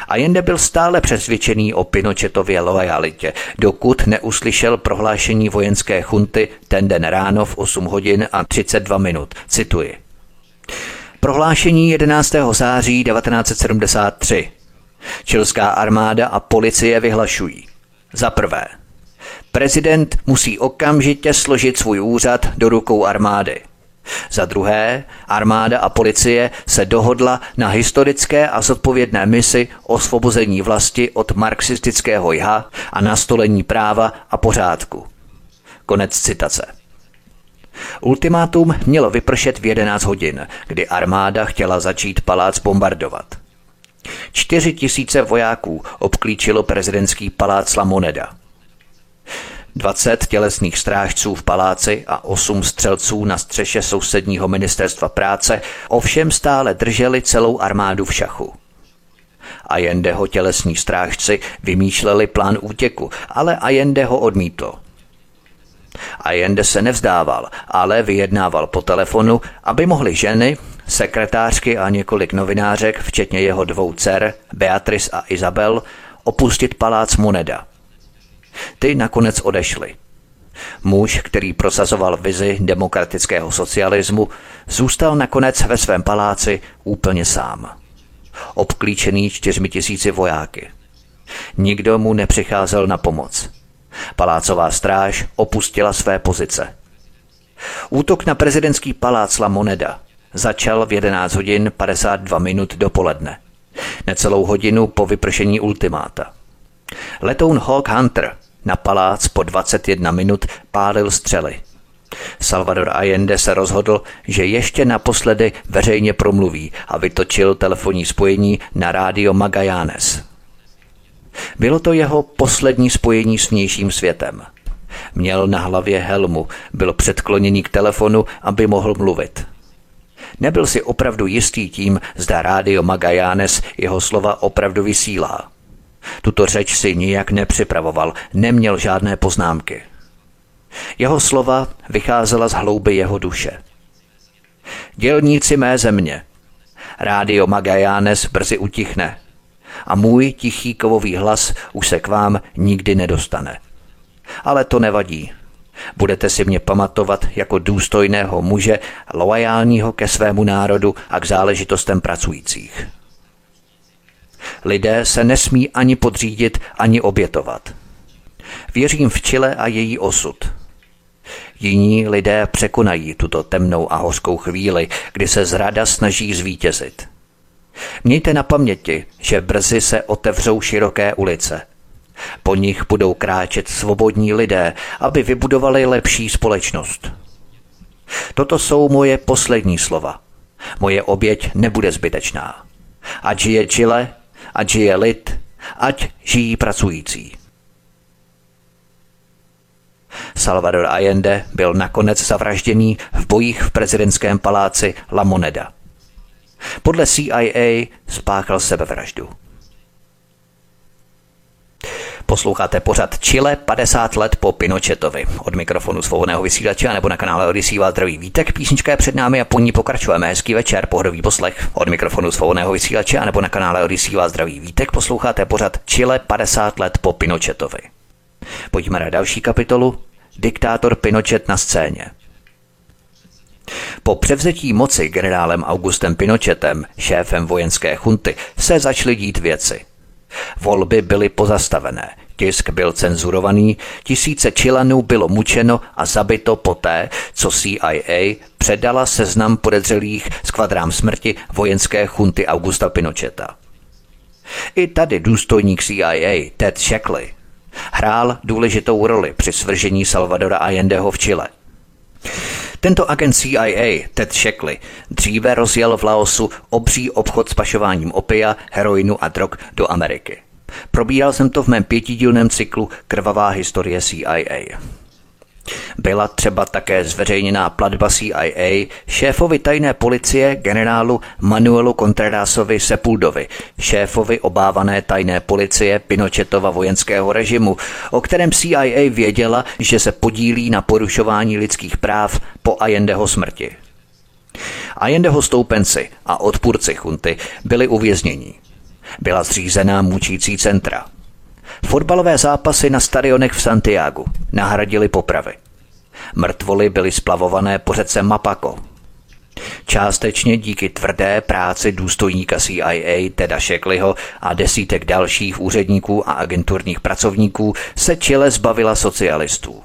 Allende byl stále přesvědčený o Pinochetově lojalitě, dokud neuslyšel prohlášení vojenské chunty ten den ráno v 8 hodin a 32 minut. Cituji. Prohlášení 11. září 1973. Čilská armáda a policie vyhlašují. Za prvé, Prezident musí okamžitě složit svůj úřad do rukou armády. Za druhé, armáda a policie se dohodla na historické a zodpovědné misi osvobození vlasti od marxistického jha a nastolení práva a pořádku. Konec citace. Ultimátum mělo vypršet v 11 hodin, kdy armáda chtěla začít palác bombardovat. Čtyři tisíce vojáků obklíčilo prezidentský palác La Moneda – 20 tělesných strážců v paláci a 8 střelců na střeše sousedního ministerstva práce ovšem stále drželi celou armádu v šachu. A Jendeho tělesní strážci vymýšleli plán útěku, a Allende ho odmítl. Jende se nevzdával, ale vyjednával po telefonu, aby mohly ženy, sekretářky a několik novinářek, včetně jeho dvou dcer, Beatrice a Isabel, opustit palác Moneda – ty nakonec odešly. Muž, který prosazoval vizi demokratického socialismu, zůstal nakonec ve svém paláci úplně sám. Obklíčený čtyřmi tisíci vojáky. Nikdo mu nepřicházel na pomoc. Palácová stráž opustila své pozice. Útok na prezidentský palác La Moneda začal v 11 hodin 52 minut dopoledne. Necelou hodinu po vypršení ultimáta. Letoun Hawk Hunter na palác po 21 minut pálil střely. Salvador Allende se rozhodl, že ještě naposledy veřejně promluví a vytočil telefonní spojení na rádio Magallanes. Bylo to jeho poslední spojení s vnějším světem. Měl na hlavě helmu, byl předkloněný k telefonu, aby mohl mluvit. Nebyl si opravdu jistý tím, zda rádio Magallanes jeho slova opravdu vysílá. Tuto řeč si nijak nepřipravoval, neměl žádné poznámky. Jeho slova vycházela z hlouby jeho duše. Dělníci mé země, rádio Magajánes brzy utichne a můj tichý kovový hlas už se k vám nikdy nedostane. Ale to nevadí. Budete si mě pamatovat jako důstojného muže, loajálního ke svému národu a k záležitostem pracujících. Lidé se nesmí ani podřídit, ani obětovat. Věřím v Chile a její osud. Jiní lidé překonají tuto temnou a hořkou chvíli, kdy se zrada snaží zvítězit. Mějte na paměti, že brzy se otevřou široké ulice. Po nich budou kráčet svobodní lidé, aby vybudovali lepší společnost. Toto jsou moje poslední slova. Moje oběť nebude zbytečná. Ať žije Chile, ať žije lid, ať žijí pracující. Salvador Allende byl nakonec zavražděný v bojích v prezidentském paláci La Moneda. Podle CIA spáchal sebevraždu. Posloucháte pořad Chile 50 let po Pinochetovi. Od mikrofonu svobodného vysílače nebo na kanále Odisí vás zdraví vítek. Písnička je před námi a po ní pokračujeme. Hezký večer, pohodový poslech. Od mikrofonu svobodného vysílače nebo na kanále Odisí vás zdraví vítek. Posloucháte pořad Chile 50 let po Pinochetovi. Pojďme na další kapitolu. Diktátor Pinochet na scéně. Po převzetí moci generálem Augustem Pinochetem, šéfem vojenské chunty, se začaly dít věci – Volby byly pozastavené, tisk byl cenzurovaný, tisíce Čilanů bylo mučeno a zabito poté, co CIA předala seznam podezřelých s kvadrám smrti vojenské chunty Augusta Pinocheta. I tady důstojník CIA Ted Shackley hrál důležitou roli při svržení Salvadora Allendeho v Chile. Tento agent CIA, Ted Shackley, dříve rozjel v Laosu obří obchod s pašováním opia, heroinu a drog do Ameriky. Probíral jsem to v mém pětidílném cyklu Krvavá historie CIA. Byla třeba také zveřejněná platba CIA šéfovi tajné policie generálu Manuelu Contrerasovi Sepuldovi, šéfovi obávané tajné policie Pinochetova vojenského režimu, o kterém CIA věděla, že se podílí na porušování lidských práv po Allendeho smrti. Allendeho stoupenci a odpůrci chunty byli uvězněni. Byla zřízená mučící centra – Fotbalové zápasy na stadionech v Santiago nahradily popravy. Mrtvoly byly splavované po řece Mapako. Částečně díky tvrdé práci důstojníka CIA Teda Shackleyho a desítek dalších úředníků a agenturních pracovníků se Chile zbavila socialistů.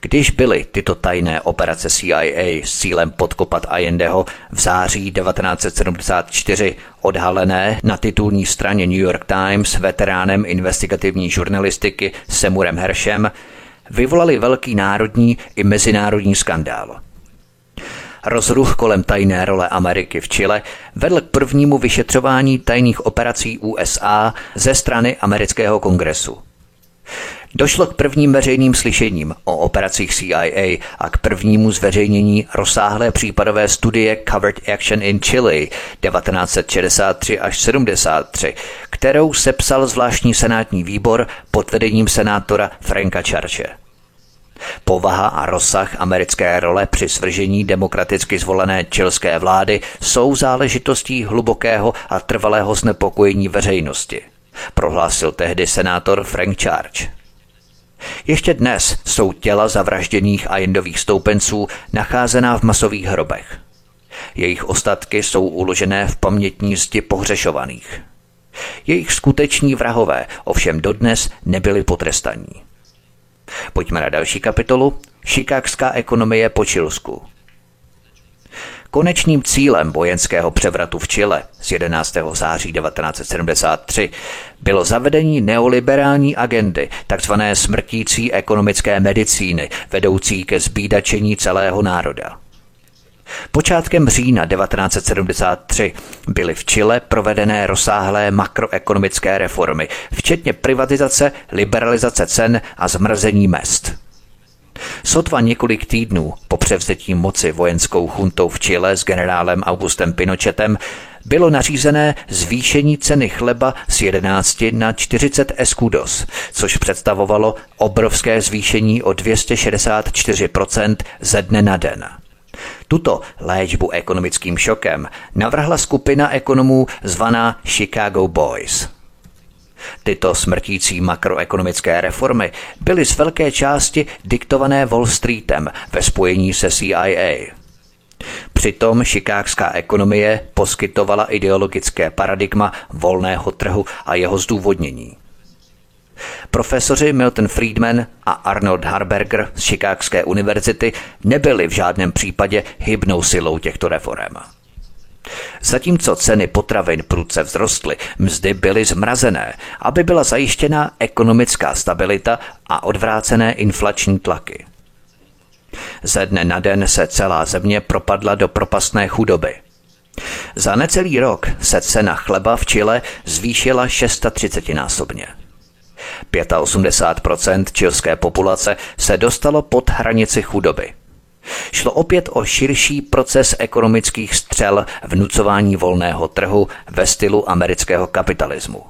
Když byly tyto tajné operace CIA s cílem podkopat Allendeho v září 1974 odhalené na titulní straně New York Times veteránem investigativní žurnalistiky Semurem Heršem, vyvolali velký národní i mezinárodní skandál. Rozruch kolem tajné role Ameriky v Chile vedl k prvnímu vyšetřování tajných operací USA ze strany amerického kongresu. Došlo k prvním veřejným slyšením o operacích CIA a k prvnímu zveřejnění rozsáhlé případové studie Covered Action in Chile 1963 až 73, kterou sepsal zvláštní senátní výbor pod vedením senátora Franka Churche. Povaha a rozsah americké role při svržení demokraticky zvolené čilské vlády jsou záležitostí hlubokého a trvalého znepokojení veřejnosti, prohlásil tehdy senátor Frank Charge. Ještě dnes jsou těla zavražděných a jendových stoupenců nacházená v masových hrobech. Jejich ostatky jsou uložené v pamětní zdi pohřešovaných. Jejich skuteční vrahové ovšem dodnes nebyli potrestaní. Pojďme na další kapitolu. Šikákská ekonomie po Čilsku. Konečným cílem vojenského převratu v Chile z 11. září 1973 bylo zavedení neoliberální agendy, takzvané smrtící ekonomické medicíny, vedoucí ke zbídačení celého národa. Počátkem října 1973 byly v Chile provedené rozsáhlé makroekonomické reformy, včetně privatizace, liberalizace cen a zmrazení mest. Sotva několik týdnů po převzetí moci vojenskou chuntou v Chile s generálem Augustem Pinochetem bylo nařízené zvýšení ceny chleba z 11 na 40 escudos, což představovalo obrovské zvýšení o 264% ze dne na den. Tuto léčbu ekonomickým šokem navrhla skupina ekonomů zvaná Chicago Boys. Tyto smrtící makroekonomické reformy byly z velké části diktované Wall Streetem ve spojení se CIA. Přitom šikákská ekonomie poskytovala ideologické paradigma volného trhu a jeho zdůvodnění. Profesoři Milton Friedman a Arnold Harberger z Chicagské univerzity nebyli v žádném případě hybnou silou těchto reform. Zatímco ceny potravin prudce vzrostly, mzdy byly zmrazené, aby byla zajištěna ekonomická stabilita a odvrácené inflační tlaky. Ze dne na den se celá země propadla do propastné chudoby. Za necelý rok se cena chleba v Chile zvýšila 630 násobně. 85% čilské populace se dostalo pod hranici chudoby. Šlo opět o širší proces ekonomických střel vnucování volného trhu ve stylu amerického kapitalismu.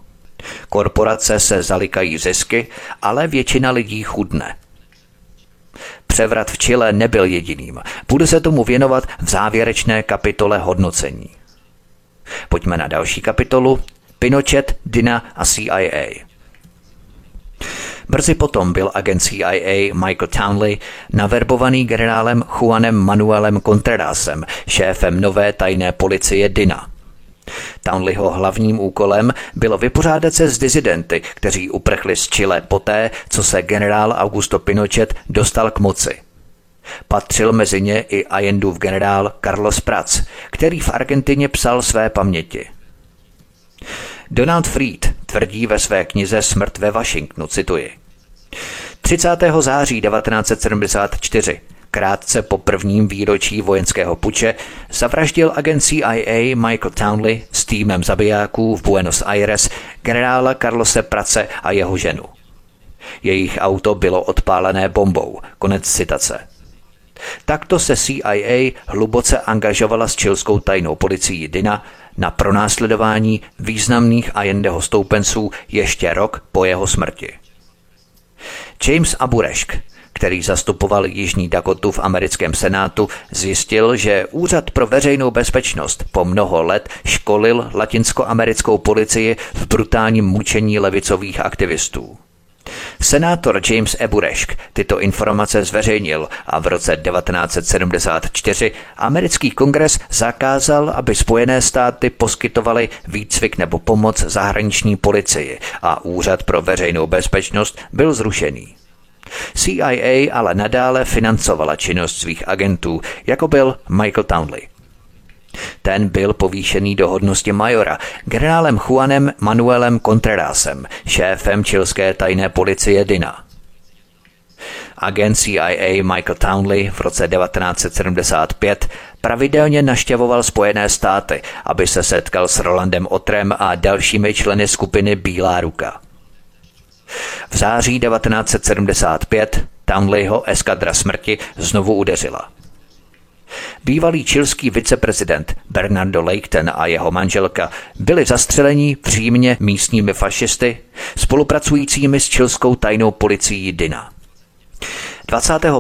Korporace se zalikají zisky, ale většina lidí chudne. Převrat v Chile nebyl jediným. Bude se tomu věnovat v závěrečné kapitole hodnocení. Pojďme na další kapitolu. Pinochet, Dina a CIA. Brzy potom byl agent CIA Michael Townley naverbovaný generálem Juanem Manuelem Contrerasem, šéfem nové tajné policie DINA. Townleyho hlavním úkolem bylo vypořádat se s dizidenty, kteří uprchli z Chile poté, co se generál Augusto Pinochet dostal k moci. Patřil mezi ně i Allendův generál Carlos Prats, který v Argentině psal své paměti. Donald Fried tvrdí ve své knize Smrt ve Washingtonu, cituji. 30. září 1974 krátce po prvním výročí vojenského puče zavraždil agent CIA Michael Townley s týmem zabijáků v Buenos Aires generála Carlose Prace a jeho ženu. Jejich auto bylo odpálené bombou. Konec citace. Takto se CIA hluboce angažovala s čilskou tajnou policií Dina na pronásledování významných Allendeho stoupenců ještě rok po jeho smrti. James Aburešk, který zastupoval Jižní Dakotu v americkém senátu, zjistil, že Úřad pro veřejnou bezpečnost po mnoho let školil latinskoamerickou policii v brutálním mučení levicových aktivistů. Senátor James Eburešk tyto informace zveřejnil a v roce 1974 americký kongres zakázal, aby Spojené státy poskytovaly výcvik nebo pomoc zahraniční policii a Úřad pro veřejnou bezpečnost byl zrušený. CIA ale nadále financovala činnost svých agentů, jako byl Michael Townley. Ten byl povýšený do hodnosti majora generálem Juanem Manuelem Contrerasem, šéfem čilské tajné policie DINA. Agent CIA Michael Townley v roce 1975 pravidelně naštěvoval Spojené státy, aby se setkal s Rolandem Otrem a dalšími členy skupiny Bílá ruka. V září 1975 Townleyho eskadra smrti znovu udeřila. Bývalý čilský viceprezident Bernardo Leighton a jeho manželka byli zastřeleni v Římě místními fašisty spolupracujícími s čilskou tajnou policií Dina. 25.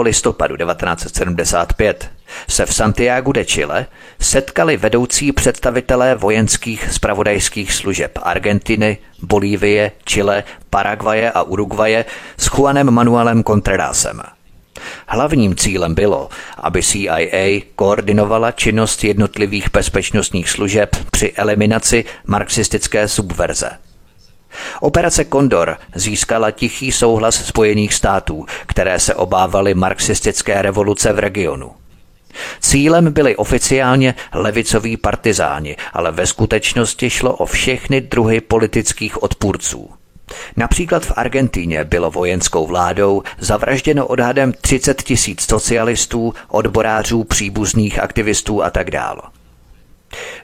listopadu 1975 se v Santiago de Chile setkali vedoucí představitelé vojenských spravodajských služeb Argentiny, Bolívie, Chile, Paraguaje a Uruguaje s Juanem Manuelem Contrerasem – Hlavním cílem bylo, aby CIA koordinovala činnost jednotlivých bezpečnostních služeb při eliminaci marxistické subverze. Operace Kondor získala tichý souhlas Spojených států, které se obávaly marxistické revoluce v regionu. Cílem byli oficiálně levicoví partizáni, ale ve skutečnosti šlo o všechny druhy politických odpůrců – Například v Argentíně bylo vojenskou vládou zavražděno odhadem 30 tisíc socialistů, odborářů, příbuzných aktivistů a tak dále.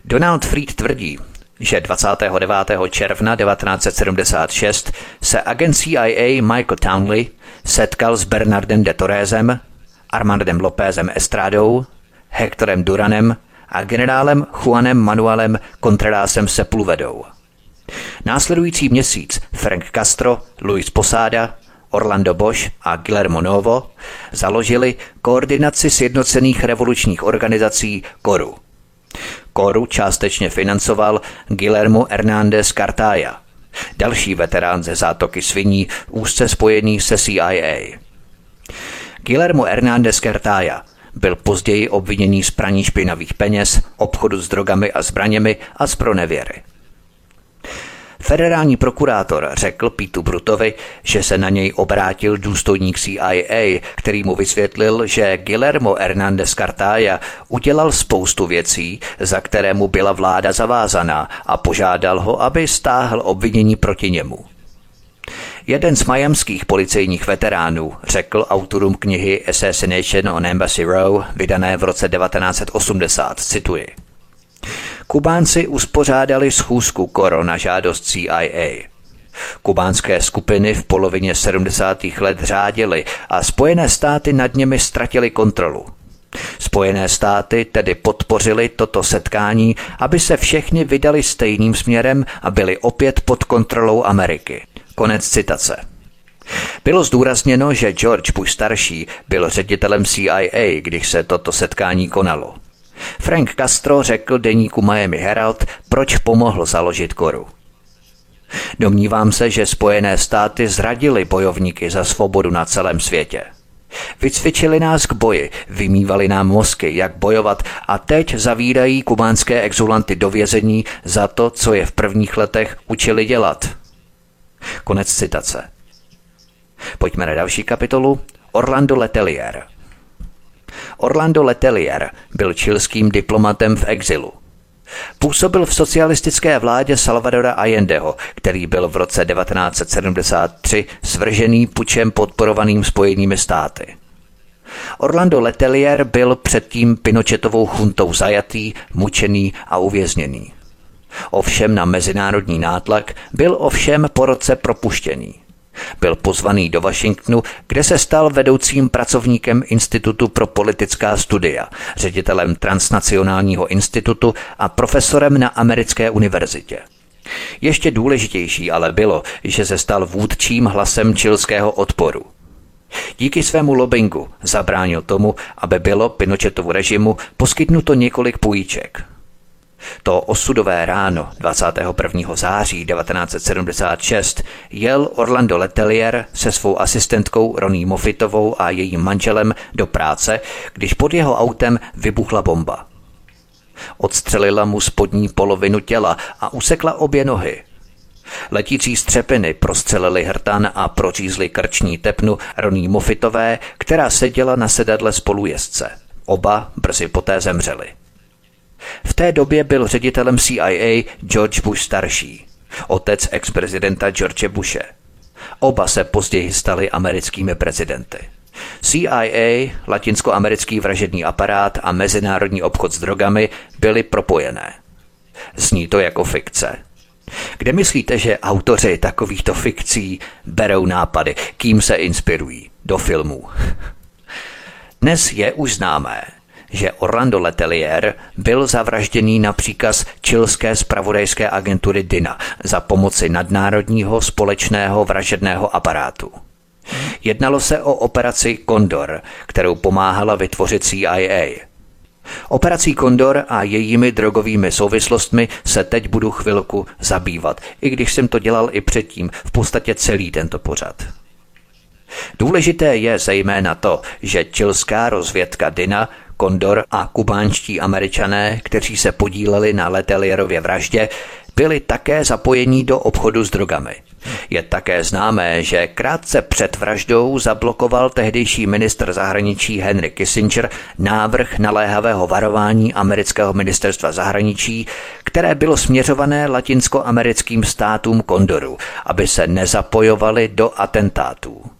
Donald Fried tvrdí, že 29. června 1976 se agent CIA Michael Townley setkal s Bernardem de Torresem, Armandem Lópezem Estradou, Hectorem Duranem a generálem Juanem Manuelem Contrerasem Sepulvedou. Následující měsíc Frank Castro, Luis Posada, Orlando Bosch a Guillermo Novo založili koordinaci sjednocených revolučních organizací KORU. KORU částečně financoval Guillermo Hernández Cartaya, další veterán ze zátoky sviní, úzce spojený se CIA. Guillermo Hernández Cartaya byl později obviněný z praní špinavých peněz, obchodu s drogami a zbraněmi a z pronevěry. Federální prokurátor řekl Pítu Brutovi, že se na něj obrátil důstojník CIA, který mu vysvětlil, že Guillermo Hernández Cartaya udělal spoustu věcí, za které mu byla vláda zavázaná a požádal ho, aby stáhl obvinění proti němu. Jeden z majamských policejních veteránů řekl autorům knihy Assassination on Embassy Row, vydané v roce 1980, cituji. Kubánci uspořádali schůzku Koro na žádost CIA. Kubánské skupiny v polovině 70. let řádily a Spojené státy nad nimi ztratili kontrolu. Spojené státy tedy podpořili toto setkání, aby se všichni vydali stejným směrem a byli opět pod kontrolou Ameriky. Konec citace. Bylo zdůrazněno, že George Bush starší byl ředitelem CIA, když se toto setkání konalo. Frank Castro řekl deníku Miami Herald, proč pomohl založit koru. Domnívám se, že Spojené státy zradili bojovníky za svobodu na celém světě. Vycvičili nás k boji, vymývali nám mozky, jak bojovat a teď zavírají kubánské exulanty do vězení za to, co je v prvních letech učili dělat. Konec citace. Pojďme na další kapitolu. Orlando Letelier. Orlando Letelier byl čilským diplomatem v exilu. Působil v socialistické vládě Salvadora Allendeho, který byl v roce 1973 svržený pučem podporovaným spojenými státy. Orlando Letelier byl předtím Pinochetovou chuntou zajatý, mučený a uvězněný. Ovšem na mezinárodní nátlak byl ovšem po roce propuštěný. Byl pozvaný do Washingtonu, kde se stal vedoucím pracovníkem Institutu pro politická studia, ředitelem Transnacionálního institutu a profesorem na Americké univerzitě. Ještě důležitější ale bylo, že se stal vůdčím hlasem čilského odporu. Díky svému lobbingu zabránil tomu, aby bylo Pinochetovu režimu poskytnuto několik půjček. To osudové ráno 21. září 1976 jel Orlando Letelier se svou asistentkou Roní Moffitovou a jejím manželem do práce, když pod jeho autem vybuchla bomba. Odstřelila mu spodní polovinu těla a usekla obě nohy. Letící střepiny prostřelili hrtan a prořízli krční tepnu Roní Mofitové, která seděla na sedadle spolujezdce. Oba brzy poté zemřeli. V té době byl ředitelem CIA George Bush starší, otec ex-prezidenta George Bushe. Oba se později stali americkými prezidenty. CIA, latinskoamerický vražedný aparát a mezinárodní obchod s drogami byly propojené. Zní to jako fikce. Kde myslíte, že autoři takovýchto fikcí berou nápady, kým se inspirují do filmů? Dnes je už známé, že Orlando Letelier byl zavražděný na příkaz čilské spravodajské agentury DINA za pomoci nadnárodního společného vražedného aparátu. Jednalo se o operaci Condor, kterou pomáhala vytvořit CIA. Operací Condor a jejími drogovými souvislostmi se teď budu chvilku zabývat, i když jsem to dělal i předtím, v podstatě celý tento pořad. Důležité je zejména to, že čilská rozvědka Dina Kondor a kubánští američané, kteří se podíleli na Letelierově vraždě, byli také zapojení do obchodu s drogami. Je také známé, že krátce před vraždou zablokoval tehdejší ministr zahraničí Henry Kissinger návrh naléhavého varování amerického ministerstva zahraničí, které bylo směřované latinskoamerickým státům Kondoru, aby se nezapojovali do atentátů.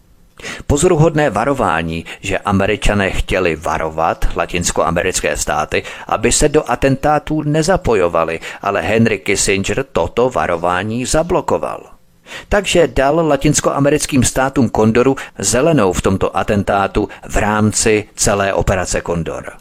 Pozoruhodné varování, že američané chtěli varovat latinskoamerické státy, aby se do atentátů nezapojovali, ale Henry Kissinger toto varování zablokoval. Takže dal latinskoamerickým státům Kondoru zelenou v tomto atentátu v rámci celé operace Kondor.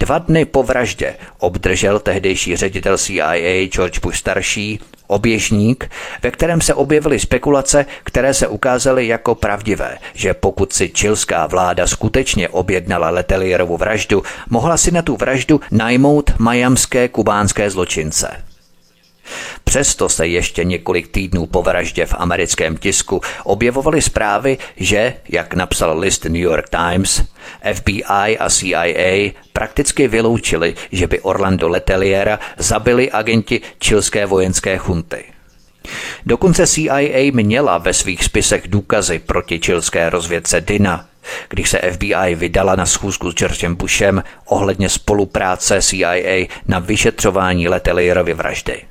Dva dny po vraždě obdržel tehdejší ředitel CIA George Bush starší oběžník, ve kterém se objevily spekulace, které se ukázaly jako pravdivé, že pokud si čilská vláda skutečně objednala Letelierovu vraždu, mohla si na tu vraždu najmout majamské kubánské zločince. Přesto se ještě několik týdnů po vraždě v americkém tisku objevovaly zprávy, že, jak napsal list New York Times, FBI a CIA prakticky vyloučili, že by Orlando Leteliera zabili agenti čilské vojenské chunty. Dokonce CIA měla ve svých spisech důkazy proti čilské rozvědce Dina, když se FBI vydala na schůzku s Georgem Bushem ohledně spolupráce CIA na vyšetřování Letelierovy vraždy.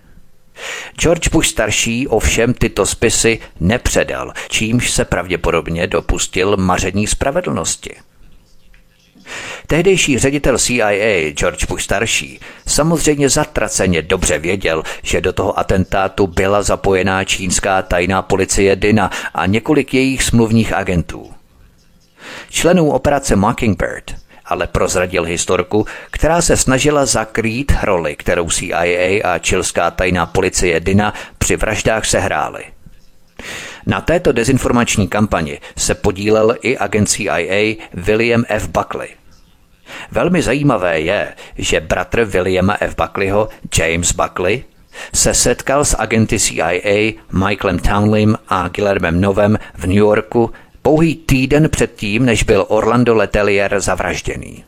George Bush starší ovšem tyto spisy nepředal, čímž se pravděpodobně dopustil maření spravedlnosti. Tehdejší ředitel CIA George Bush starší samozřejmě zatraceně dobře věděl, že do toho atentátu byla zapojená čínská tajná policie DINA a několik jejich smluvních agentů. Členů operace Mockingbird ale prozradil historku, která se snažila zakrýt roli, kterou CIA a čilská tajná policie Dina při vraždách sehrály. Na této dezinformační kampani se podílel i agent CIA William F. Buckley. Velmi zajímavé je, že bratr Williama F. Buckleyho, James Buckley, se setkal s agenty CIA Michaelem Townleym a Guillermem Novem v New Yorku pouhý týden předtím, než byl Orlando Letelier zavražděný.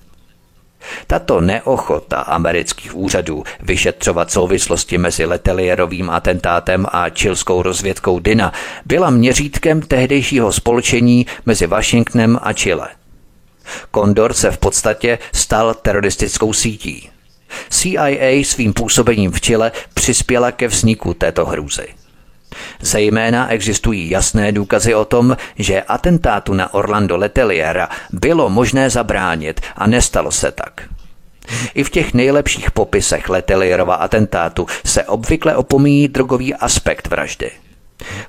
Tato neochota amerických úřadů vyšetřovat souvislosti mezi Letelierovým atentátem a čilskou rozvědkou Dina byla měřítkem tehdejšího spolčení mezi Washingtonem a Chile. Kondor se v podstatě stal teroristickou sítí. CIA svým působením v Chile přispěla ke vzniku této hrůzy. Zejména existují jasné důkazy o tom, že atentátu na Orlando Leteliera bylo možné zabránit a nestalo se tak. I v těch nejlepších popisech Letelierova atentátu se obvykle opomíjí drogový aspekt vraždy.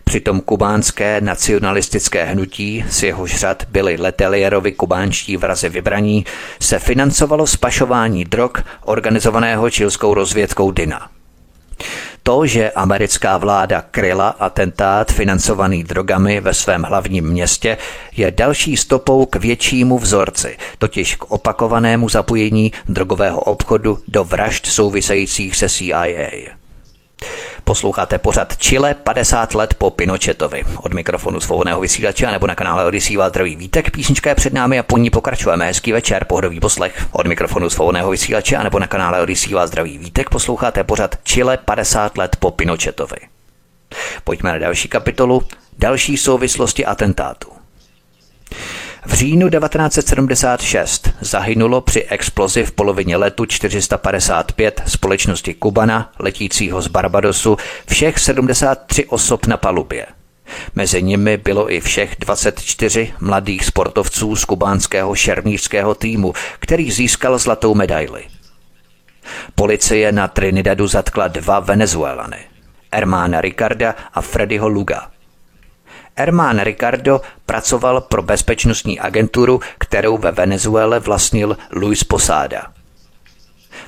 Přitom kubánské nacionalistické hnutí, z jehož řad byli Letelierovi kubánští vrazy vybraní, se financovalo spašování drog organizovaného čilskou rozvědkou DINA. To, že americká vláda kryla atentát financovaný drogami ve svém hlavním městě, je další stopou k většímu vzorci, totiž k opakovanému zapojení drogového obchodu do vražd souvisejících se CIA. Posloucháte pořad Chile 50 let po Pinochetovi. Od mikrofonu svobodného vysílače nebo na kanále Odisí zdraví vítek. Písnička je před námi a po ní pokračujeme. Hezký večer, pohodový poslech. Od mikrofonu svobodného vysílače nebo na kanále Odisí vás zdraví vítek. Posloucháte pořad Chile 50 let po Pinochetovi. Pojďme na další kapitolu. Další souvislosti atentátu. V říjnu 1976 zahynulo při explozi v polovině letu 455 společnosti Kubana, letícího z Barbadosu, všech 73 osob na palubě. Mezi nimi bylo i všech 24 mladých sportovců z kubánského šermířského týmu, který získal zlatou medaili. Policie na Trinidadu zatkla dva Venezuelany, Ermána Ricarda a Freddyho Luga – Hermán Ricardo pracoval pro bezpečnostní agenturu, kterou ve Venezuele vlastnil Luis Posada.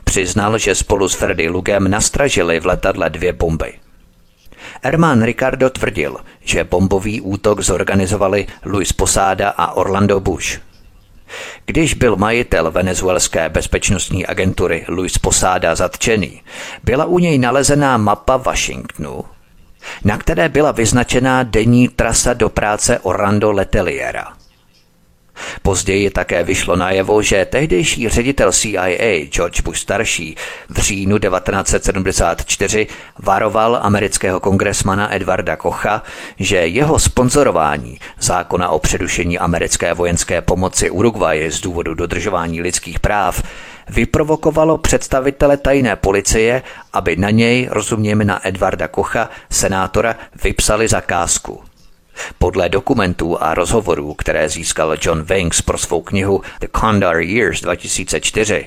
Přiznal, že spolu s Freddy Lugem nastražili v letadle dvě bomby. Hermán Ricardo tvrdil, že bombový útok zorganizovali Luis Posada a Orlando Bush. Když byl majitel venezuelské bezpečnostní agentury Luis Posada zatčený, byla u něj nalezená mapa Washingtonu, na které byla vyznačená denní trasa do práce Orlando Leteliera. Později také vyšlo najevo, že tehdejší ředitel CIA George Bush starší v říjnu 1974 varoval amerického kongresmana Edvarda Kocha, že jeho sponzorování zákona o předušení americké vojenské pomoci Uruguayi z důvodu dodržování lidských práv vyprovokovalo představitele tajné policie, aby na něj, rozumíme na Edvarda Kocha, senátora, vypsali zakázku. Podle dokumentů a rozhovorů, které získal John Vanks pro svou knihu The Condor Years 2004,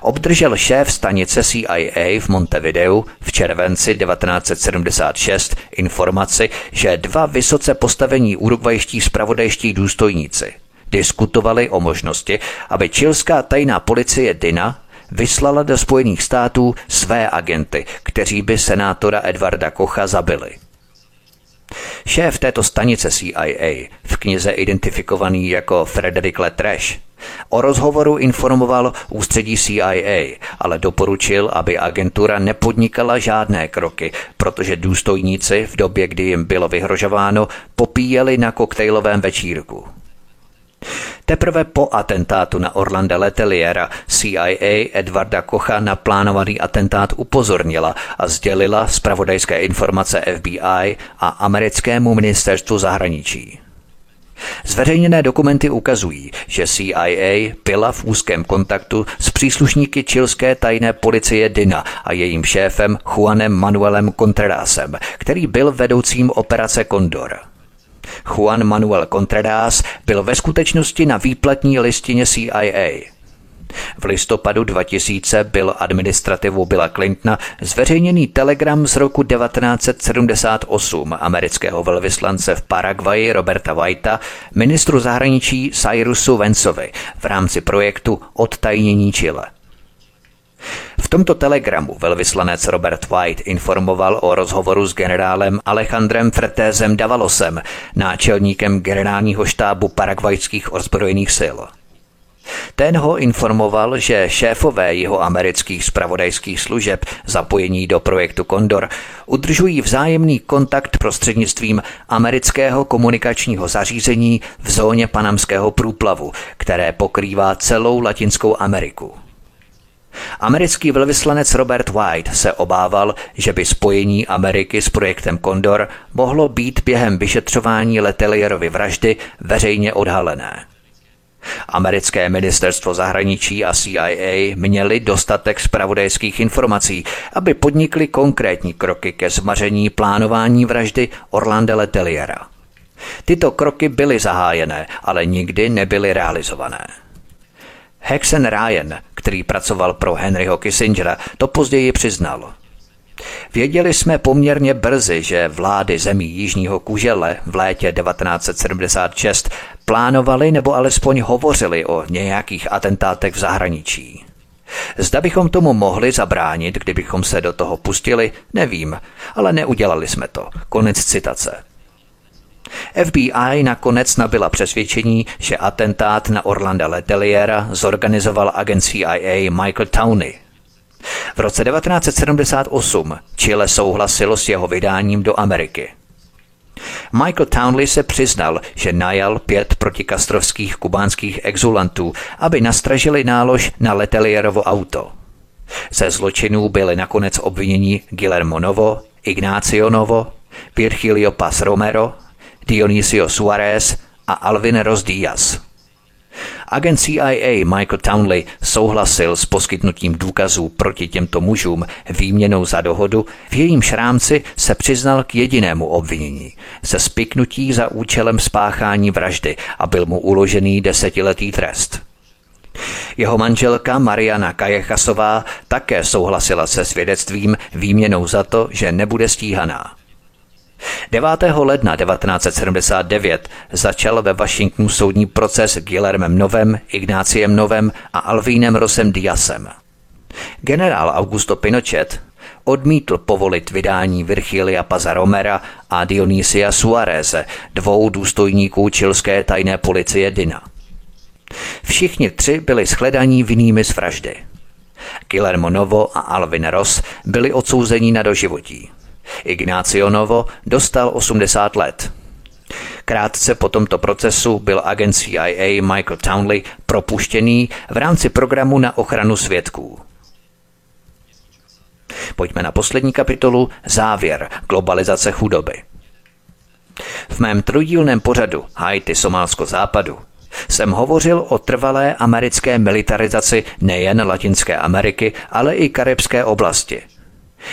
obdržel šéf stanice CIA v Montevideu v červenci 1976 informaci, že dva vysoce postavení urugvajští spravodajští důstojníci – diskutovali o možnosti, aby čilská tajná policie DINA vyslala do Spojených států své agenty, kteří by senátora Edvarda Kocha zabili. Šéf této stanice CIA, v knize identifikovaný jako Frederick Letrash, o rozhovoru informoval ústředí CIA, ale doporučil, aby agentura nepodnikala žádné kroky, protože důstojníci v době, kdy jim bylo vyhrožováno, popíjeli na koktejlovém večírku. Teprve po atentátu na Orlanda Leteliera CIA Edvarda Kocha na plánovaný atentát upozornila a sdělila zpravodajské informace FBI a americkému ministerstvu zahraničí. Zveřejněné dokumenty ukazují, že CIA byla v úzkém kontaktu s příslušníky čilské tajné policie DINA a jejím šéfem Juanem Manuelem Contrerasem, který byl vedoucím operace Condor. Juan Manuel Contreras byl ve skutečnosti na výplatní listině CIA. V listopadu 2000 byl administrativou Billa Clintona zveřejněný telegram z roku 1978 amerického velvyslance v Paraguaji Roberta Whitea ministru zahraničí Cyrusu Vencovi v rámci projektu Odtajnění Chile. V tomto telegramu velvyslanec Robert White informoval o rozhovoru s generálem Alejandrem Fretézem Davalosem, náčelníkem generálního štábu paragvajských ozbrojených sil. Ten ho informoval, že šéfové jeho amerických spravodajských služeb zapojení do projektu Condor udržují vzájemný kontakt prostřednictvím amerického komunikačního zařízení v zóně panamského průplavu, které pokrývá celou Latinskou Ameriku. Americký velvyslanec Robert White se obával, že by spojení Ameriky s projektem Condor mohlo být během vyšetřování Letelierovy vraždy veřejně odhalené. Americké ministerstvo zahraničí a CIA měli dostatek zpravodajských informací, aby podnikli konkrétní kroky ke zmaření plánování vraždy Orlanda Leteliera. Tyto kroky byly zahájené, ale nikdy nebyly realizované. Hexen Ryan, který pracoval pro Henryho Kissingera, to později přiznal. Věděli jsme poměrně brzy, že vlády zemí Jižního kužele v létě 1976 plánovali nebo alespoň hovořili o nějakých atentátech v zahraničí. Zda bychom tomu mohli zabránit, kdybychom se do toho pustili, nevím, ale neudělali jsme to. Konec citace. FBI nakonec nabila přesvědčení, že atentát na Orlanda Leteliera zorganizoval agent CIA Michael Towney. V roce 1978 Chile souhlasilo s jeho vydáním do Ameriky. Michael Townley se přiznal, že najal pět protikastrovských kubánských exulantů, aby nastražili nálož na Letelierovo auto. Ze zločinů byly nakonec obviněni Guillermo Novo, Ignacio Novo, Virgilio Paz Romero Dionisio Suarez a Alvin Ros Díaz. Agent CIA Michael Townley souhlasil s poskytnutím důkazů proti těmto mužům výměnou za dohodu, v jejím šrámci se přiznal k jedinému obvinění ze spiknutí za účelem spáchání vraždy a byl mu uložený desetiletý trest. Jeho manželka Mariana Kajechasová také souhlasila se svědectvím výměnou za to, že nebude stíhaná. 9. ledna 1979 začal ve Washingtonu soudní proces Guillermem Novem, Ignáciem Novem a Alvínem Rosem Diasem. Generál Augusto Pinochet odmítl povolit vydání Virgilia Pazaromera a Dionisia Suareze, dvou důstojníků čilské tajné policie DINA. Všichni tři byli shledaní vinnými z vraždy. Guillermo Novo a Alvin Ross byli odsouzeni na doživotí. Ignacio Novo dostal 80 let. Krátce po tomto procesu byl agent CIA Michael Townley propuštěný v rámci programu na ochranu svědků. Pojďme na poslední kapitolu Závěr globalizace chudoby. V mém trojdílném pořadu Haiti Somálsko západu jsem hovořil o trvalé americké militarizaci nejen Latinské Ameriky, ale i karibské oblasti –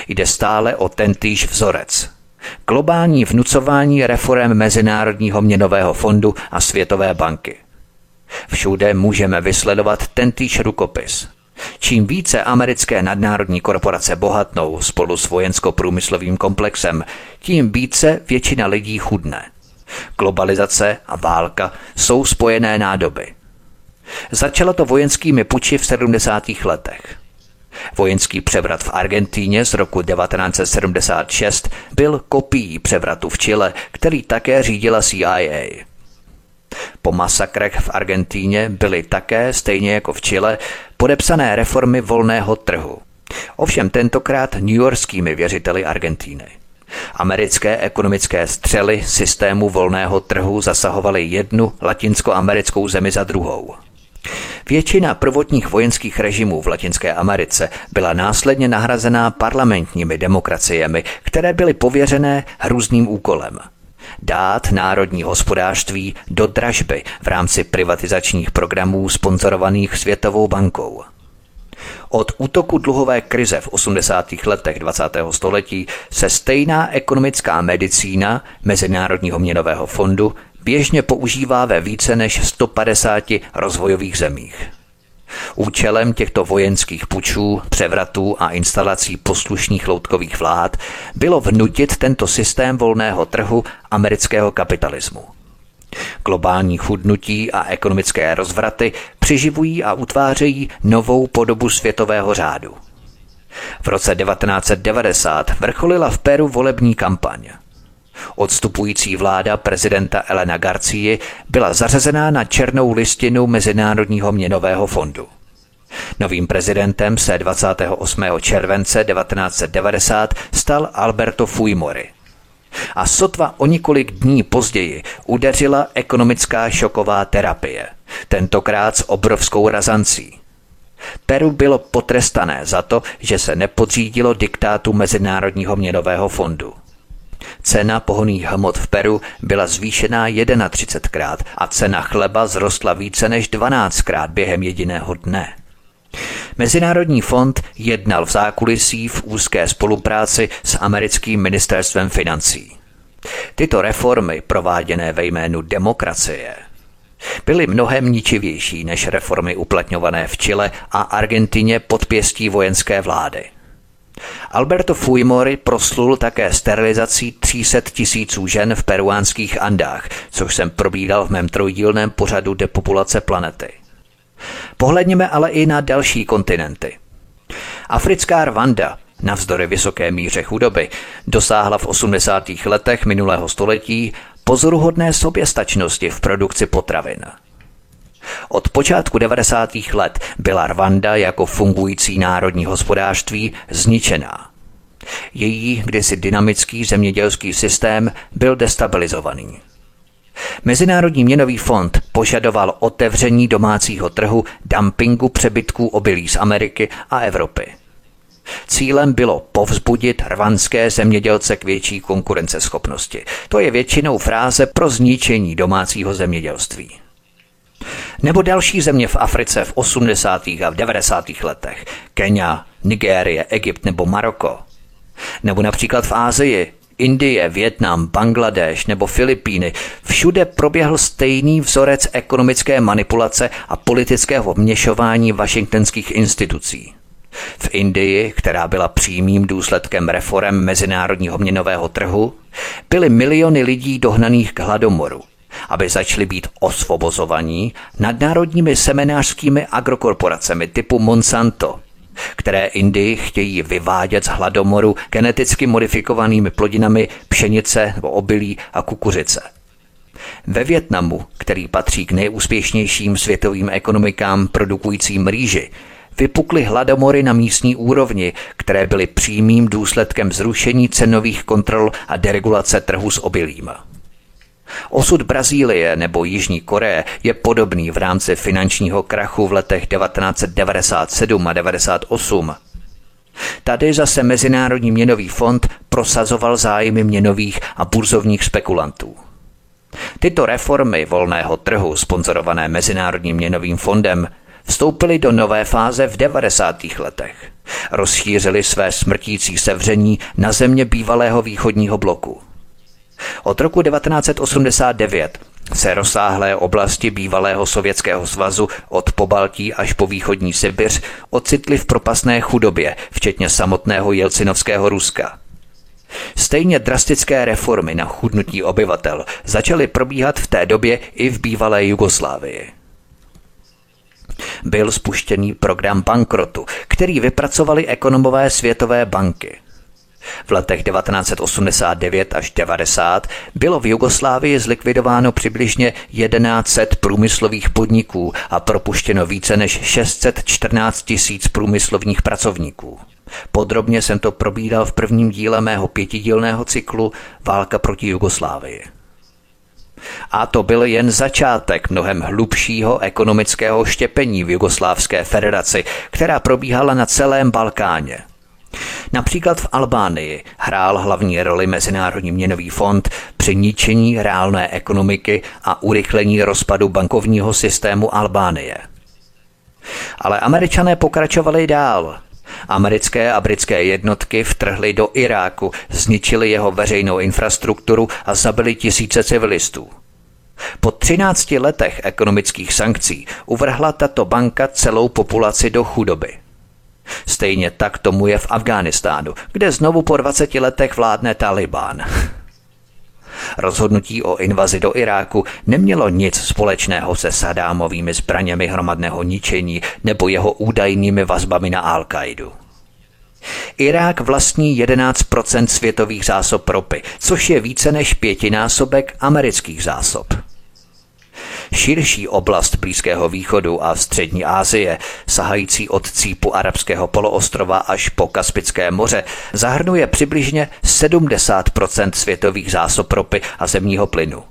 Jde stále o tentýž vzorec. Globální vnucování reform Mezinárodního měnového fondu a Světové banky. Všude můžeme vysledovat tentýž rukopis. Čím více americké nadnárodní korporace bohatnou spolu s vojensko-průmyslovým komplexem, tím více většina lidí chudne. Globalizace a válka jsou spojené nádoby. Začalo to vojenskými puči v 70. letech. Vojenský převrat v Argentíně z roku 1976 byl kopií převratu v Chile, který také řídila CIA. Po masakrech v Argentíně byly také, stejně jako v Chile, podepsané reformy volného trhu. Ovšem tentokrát newyorskými věřiteli Argentíny. Americké ekonomické střely systému volného trhu zasahovaly jednu latinskoamerickou zemi za druhou. Většina prvotních vojenských režimů v Latinské Americe byla následně nahrazená parlamentními demokraciemi, které byly pověřené hrůzným úkolem dát národní hospodářství do dražby v rámci privatizačních programů sponzorovaných Světovou bankou. Od útoku dluhové krize v 80. letech 20. století se stejná ekonomická medicína Mezinárodního měnového fondu běžně používá ve více než 150 rozvojových zemích. Účelem těchto vojenských pučů, převratů a instalací poslušných loutkových vlád bylo vnutit tento systém volného trhu amerického kapitalismu. Globální chudnutí a ekonomické rozvraty přiživují a utvářejí novou podobu světového řádu. V roce 1990 vrcholila v Peru volební kampaň. Odstupující vláda prezidenta Elena Garcii byla zařazená na černou listinu Mezinárodního měnového fondu. Novým prezidentem se 28. července 1990 stal Alberto Fujimori. A sotva o několik dní později udeřila ekonomická šoková terapie, tentokrát s obrovskou razancí. Peru bylo potrestané za to, že se nepodřídilo diktátu Mezinárodního měnového fondu. Cena pohoných hmot v Peru byla zvýšená 31krát a cena chleba zrostla více než 12krát během jediného dne. Mezinárodní fond jednal v zákulisí v úzké spolupráci s americkým ministerstvem financí. Tyto reformy, prováděné ve jménu demokracie, byly mnohem ničivější než reformy uplatňované v Chile a Argentině pod pěstí vojenské vlády. Alberto Fujimori proslul také sterilizací 300 tisíců žen v peruánských Andách, což jsem probídal v mém trojdílném pořadu depopulace planety. Pohledněme ale i na další kontinenty. Africká Rwanda, navzdory vysoké míře chudoby, dosáhla v 80. letech minulého století pozoruhodné soběstačnosti v produkci potravin. Od počátku 90. let byla Rwanda jako fungující národní hospodářství zničená. Její kdysi dynamický zemědělský systém byl destabilizovaný. Mezinárodní měnový fond požadoval otevření domácího trhu dumpingu přebytků obilí z Ameriky a Evropy. Cílem bylo povzbudit rvanské zemědělce k větší konkurenceschopnosti. To je většinou fráze pro zničení domácího zemědělství. Nebo další země v Africe v 80. a v 90. letech. Kenia, Nigérie, Egypt nebo Maroko. Nebo například v Ázii, Indie, Větnam, Bangladeš nebo Filipíny, všude proběhl stejný vzorec ekonomické manipulace a politického vměšování washingtonských institucí. V Indii, která byla přímým důsledkem reform mezinárodního měnového trhu, byly miliony lidí dohnaných k hladomoru, aby začali být osvobozovaní nadnárodními seminářskými agrokorporacemi typu Monsanto, které Indii chtějí vyvádět z hladomoru geneticky modifikovanými plodinami pšenice nebo obilí a kukuřice. Ve Větnamu, který patří k nejúspěšnějším světovým ekonomikám produkujícím rýži, vypukly hladomory na místní úrovni, které byly přímým důsledkem zrušení cenových kontrol a deregulace trhu s obilím. Osud Brazílie nebo Jižní Koreje je podobný v rámci finančního krachu v letech 1997 a 98. Tady zase Mezinárodní měnový fond prosazoval zájmy měnových a burzovních spekulantů. Tyto reformy volného trhu, sponzorované Mezinárodním měnovým fondem, vstoupily do nové fáze v 90. letech. Rozšířili své smrtící sevření na země bývalého východního bloku. Od roku 1989 se rozsáhlé oblasti bývalého Sovětského svazu od Pobaltí až po východní Sibiř ocitly v propasné chudobě, včetně samotného Jelcinovského Ruska. Stejně drastické reformy na chudnutí obyvatel začaly probíhat v té době i v bývalé Jugoslávii. Byl spuštěný program bankrotu, který vypracovali ekonomové Světové banky – v letech 1989 až 90 bylo v Jugoslávii zlikvidováno přibližně 1100 průmyslových podniků a propuštěno více než 614 tisíc průmyslovních pracovníků. Podrobně jsem to probídal v prvním díle mého pětidílného cyklu Válka proti Jugoslávii. A to byl jen začátek mnohem hlubšího ekonomického štěpení v Jugoslávské federaci, která probíhala na celém Balkáně – Například v Albánii hrál hlavní roli Mezinárodní měnový fond při ničení reálné ekonomiky a urychlení rozpadu bankovního systému Albánie. Ale američané pokračovali dál. Americké a britské jednotky vtrhly do Iráku, zničili jeho veřejnou infrastrukturu a zabili tisíce civilistů. Po 13 letech ekonomických sankcí uvrhla tato banka celou populaci do chudoby. Stejně tak tomu je v Afghánistánu, kde znovu po 20 letech vládne Taliban. Rozhodnutí o invazi do Iráku nemělo nic společného se Sadámovými zbraněmi hromadného ničení nebo jeho údajnými vazbami na Al-Kaidu. Irák vlastní 11% světových zásob ropy, což je více než pětinásobek amerických zásob. Širší oblast Blízkého východu a střední Asie, sahající od cípu arabského poloostrova až po Kaspické moře, zahrnuje přibližně 70% světových zásob ropy a zemního plynu.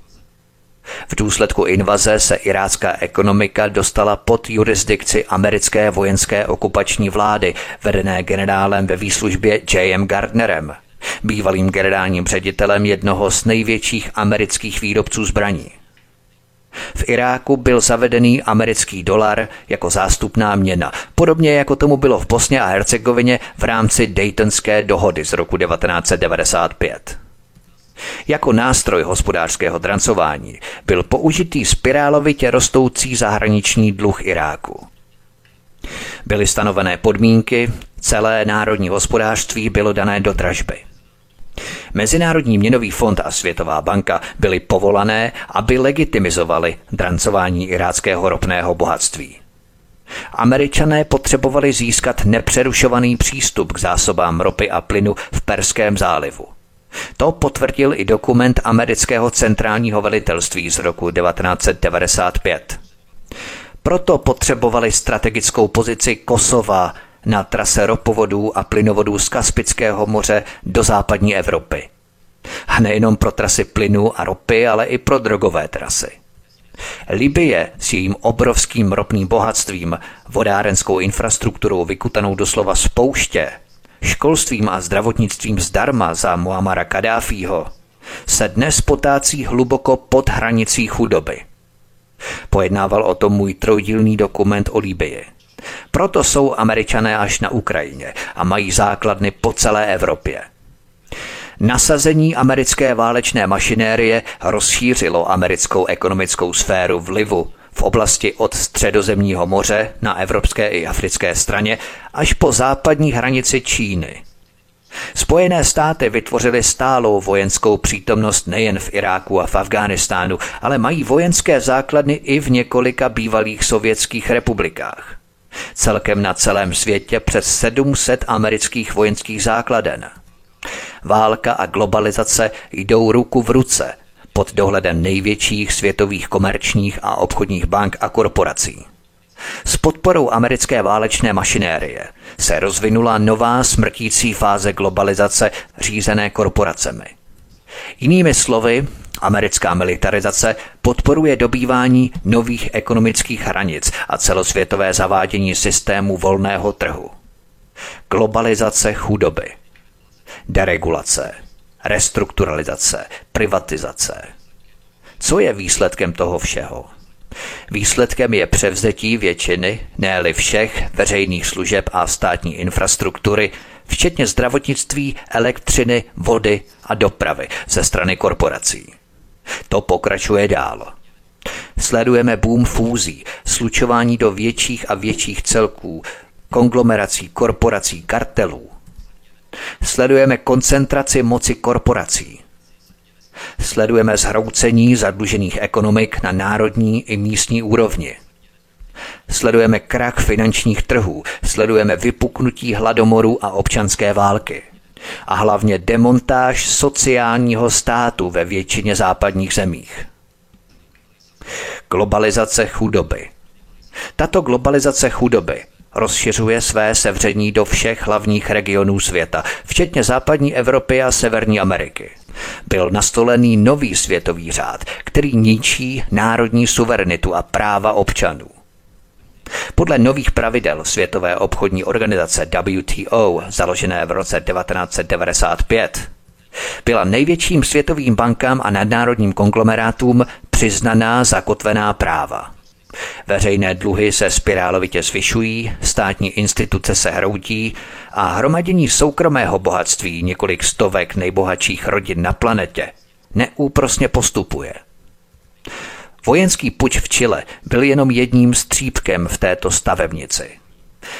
V důsledku invaze se irácká ekonomika dostala pod jurisdikci americké vojenské okupační vlády, vedené generálem ve výslužbě J.M. Gardnerem, bývalým generálním ředitelem jednoho z největších amerických výrobců zbraní. V Iráku byl zavedený americký dolar jako zástupná měna, podobně jako tomu bylo v Bosně a Hercegovině v rámci Daytonské dohody z roku 1995. Jako nástroj hospodářského drancování byl použitý spirálovitě rostoucí zahraniční dluh Iráku. Byly stanovené podmínky, celé národní hospodářství bylo dané do dražby. Mezinárodní měnový fond a Světová banka byly povolané, aby legitimizovali drancování iráckého ropného bohatství. Američané potřebovali získat nepřerušovaný přístup k zásobám ropy a plynu v Perském zálivu. To potvrdil i dokument amerického centrálního velitelství z roku 1995. Proto potřebovali strategickou pozici Kosova na trase ropovodů a plynovodů z Kaspického moře do západní Evropy. A nejenom pro trasy plynu a ropy, ale i pro drogové trasy. Libie s jejím obrovským ropným bohatstvím, vodárenskou infrastrukturou vykutanou doslova z pouště, školstvím a zdravotnictvím zdarma za Muamara Kadáfího, se dnes potácí hluboko pod hranicí chudoby. Pojednával o tom můj trojdílný dokument o Libii. Proto jsou američané až na Ukrajině a mají základny po celé Evropě. Nasazení americké válečné mašinérie rozšířilo americkou ekonomickou sféru vlivu v oblasti od středozemního moře na evropské i africké straně až po západní hranici Číny. Spojené státy vytvořily stálou vojenskou přítomnost nejen v Iráku a v Afghánistánu, ale mají vojenské základny i v několika bývalých sovětských republikách. Celkem na celém světě přes 700 amerických vojenských základen. Válka a globalizace jdou ruku v ruce pod dohledem největších světových komerčních a obchodních bank a korporací. S podporou americké válečné mašinérie se rozvinula nová smrtící fáze globalizace řízené korporacemi. Jinými slovy, Americká militarizace podporuje dobývání nových ekonomických hranic a celosvětové zavádění systému volného trhu. Globalizace chudoby, deregulace, restrukturalizace, privatizace. Co je výsledkem toho všeho? Výsledkem je převzetí většiny, ne všech, veřejných služeb a státní infrastruktury, včetně zdravotnictví, elektřiny, vody a dopravy ze strany korporací. To pokračuje dál. Sledujeme boom fúzí, slučování do větších a větších celků, konglomerací, korporací, kartelů. Sledujeme koncentraci moci korporací. Sledujeme zhroucení zadlužených ekonomik na národní i místní úrovni. Sledujeme krach finančních trhů, sledujeme vypuknutí hladomoru a občanské války a hlavně demontáž sociálního státu ve většině západních zemích. Globalizace chudoby. Tato globalizace chudoby rozšiřuje své sevření do všech hlavních regionů světa, včetně západní Evropy a Severní Ameriky. Byl nastolený nový světový řád, který ničí národní suverenitu a práva občanů. Podle nových pravidel Světové obchodní organizace WTO, založené v roce 1995, byla největším světovým bankám a nadnárodním konglomerátům přiznaná zakotvená práva. Veřejné dluhy se spirálovitě zvyšují, státní instituce se hroutí a hromadění soukromého bohatství několik stovek nejbohatších rodin na planetě neúprosně postupuje. Vojenský puč v Chile byl jenom jedním střípkem v této stavebnici.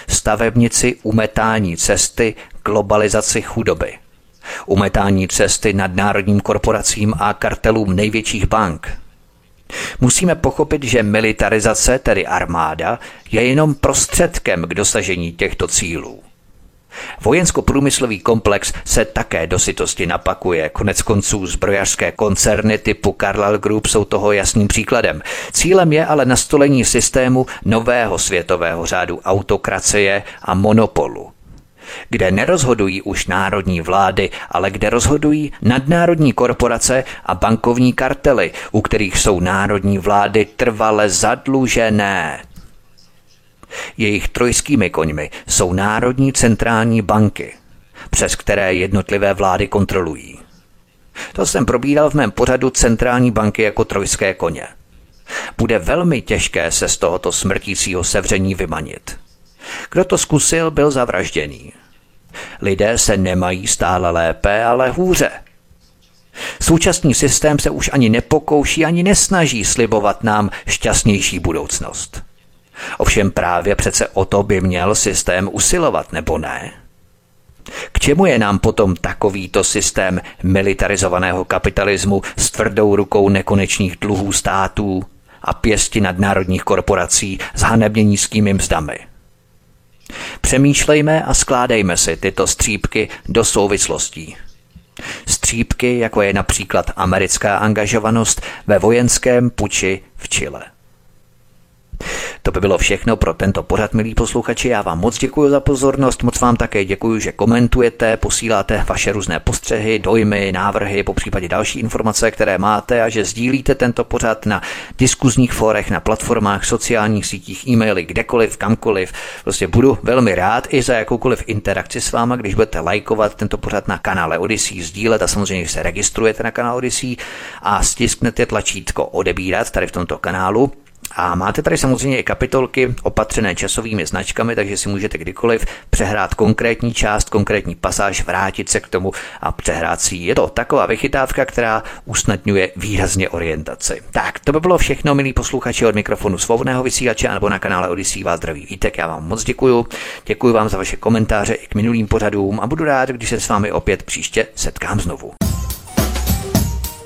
Stavebnici umetání cesty globalizaci chudoby. Umetání cesty nadnárodním korporacím a kartelům největších bank. Musíme pochopit, že militarizace, tedy armáda, je jenom prostředkem k dosažení těchto cílů. Vojensko-průmyslový komplex se také do sytosti napakuje. Konec konců zbrojařské koncerny typu Carlyle Group jsou toho jasným příkladem. Cílem je ale nastolení systému nového světového řádu autokracie a monopolu kde nerozhodují už národní vlády, ale kde rozhodují nadnárodní korporace a bankovní kartely, u kterých jsou národní vlády trvale zadlužené. Jejich trojskými koňmi jsou národní centrální banky. přes které jednotlivé vlády kontrolují. To jsem probíral v mém pořadu centrální banky jako trojské koně. Bude velmi těžké se z tohoto smrtícího sevření vymanit. Kdo to zkusil, byl zavražděný. Lidé se nemají stále lépe, ale hůře. Současný systém se už ani nepokouší, ani nesnaží slibovat nám šťastnější budoucnost. Ovšem právě přece o to by měl systém usilovat, nebo ne? K čemu je nám potom takovýto systém militarizovaného kapitalismu s tvrdou rukou nekonečných dluhů států a pěsti nadnárodních korporací s hanebně nízkými mzdami? Přemýšlejme a skládejme si tyto střípky do souvislostí. Střípky, jako je například americká angažovanost ve vojenském puči v Chile. To by bylo všechno pro tento pořad, milí posluchači. Já vám moc děkuji za pozornost, moc vám také děkuji, že komentujete, posíláte vaše různé postřehy, dojmy, návrhy, po případě další informace, které máte a že sdílíte tento pořad na diskuzních forech, na platformách, sociálních sítích, e-maily, kdekoliv, kamkoliv. Prostě budu velmi rád i za jakoukoliv interakci s váma, když budete lajkovat tento pořad na kanále Odyssey, sdílet a samozřejmě se registrujete na kanál Odyssey a stisknete tlačítko odebírat tady v tomto kanálu a máte tady samozřejmě i kapitolky opatřené časovými značkami, takže si můžete kdykoliv přehrát konkrétní část, konkrétní pasáž, vrátit se k tomu a přehrát si Je to taková vychytávka, která usnadňuje výrazně orientaci. Tak, to by bylo všechno, milí posluchači od mikrofonu svobodného vysílače nebo na kanále Odisí vás zdraví Vítek. Já vám moc děkuju. Děkuji vám za vaše komentáře i k minulým pořadům a budu rád, když se s vámi opět příště setkám znovu.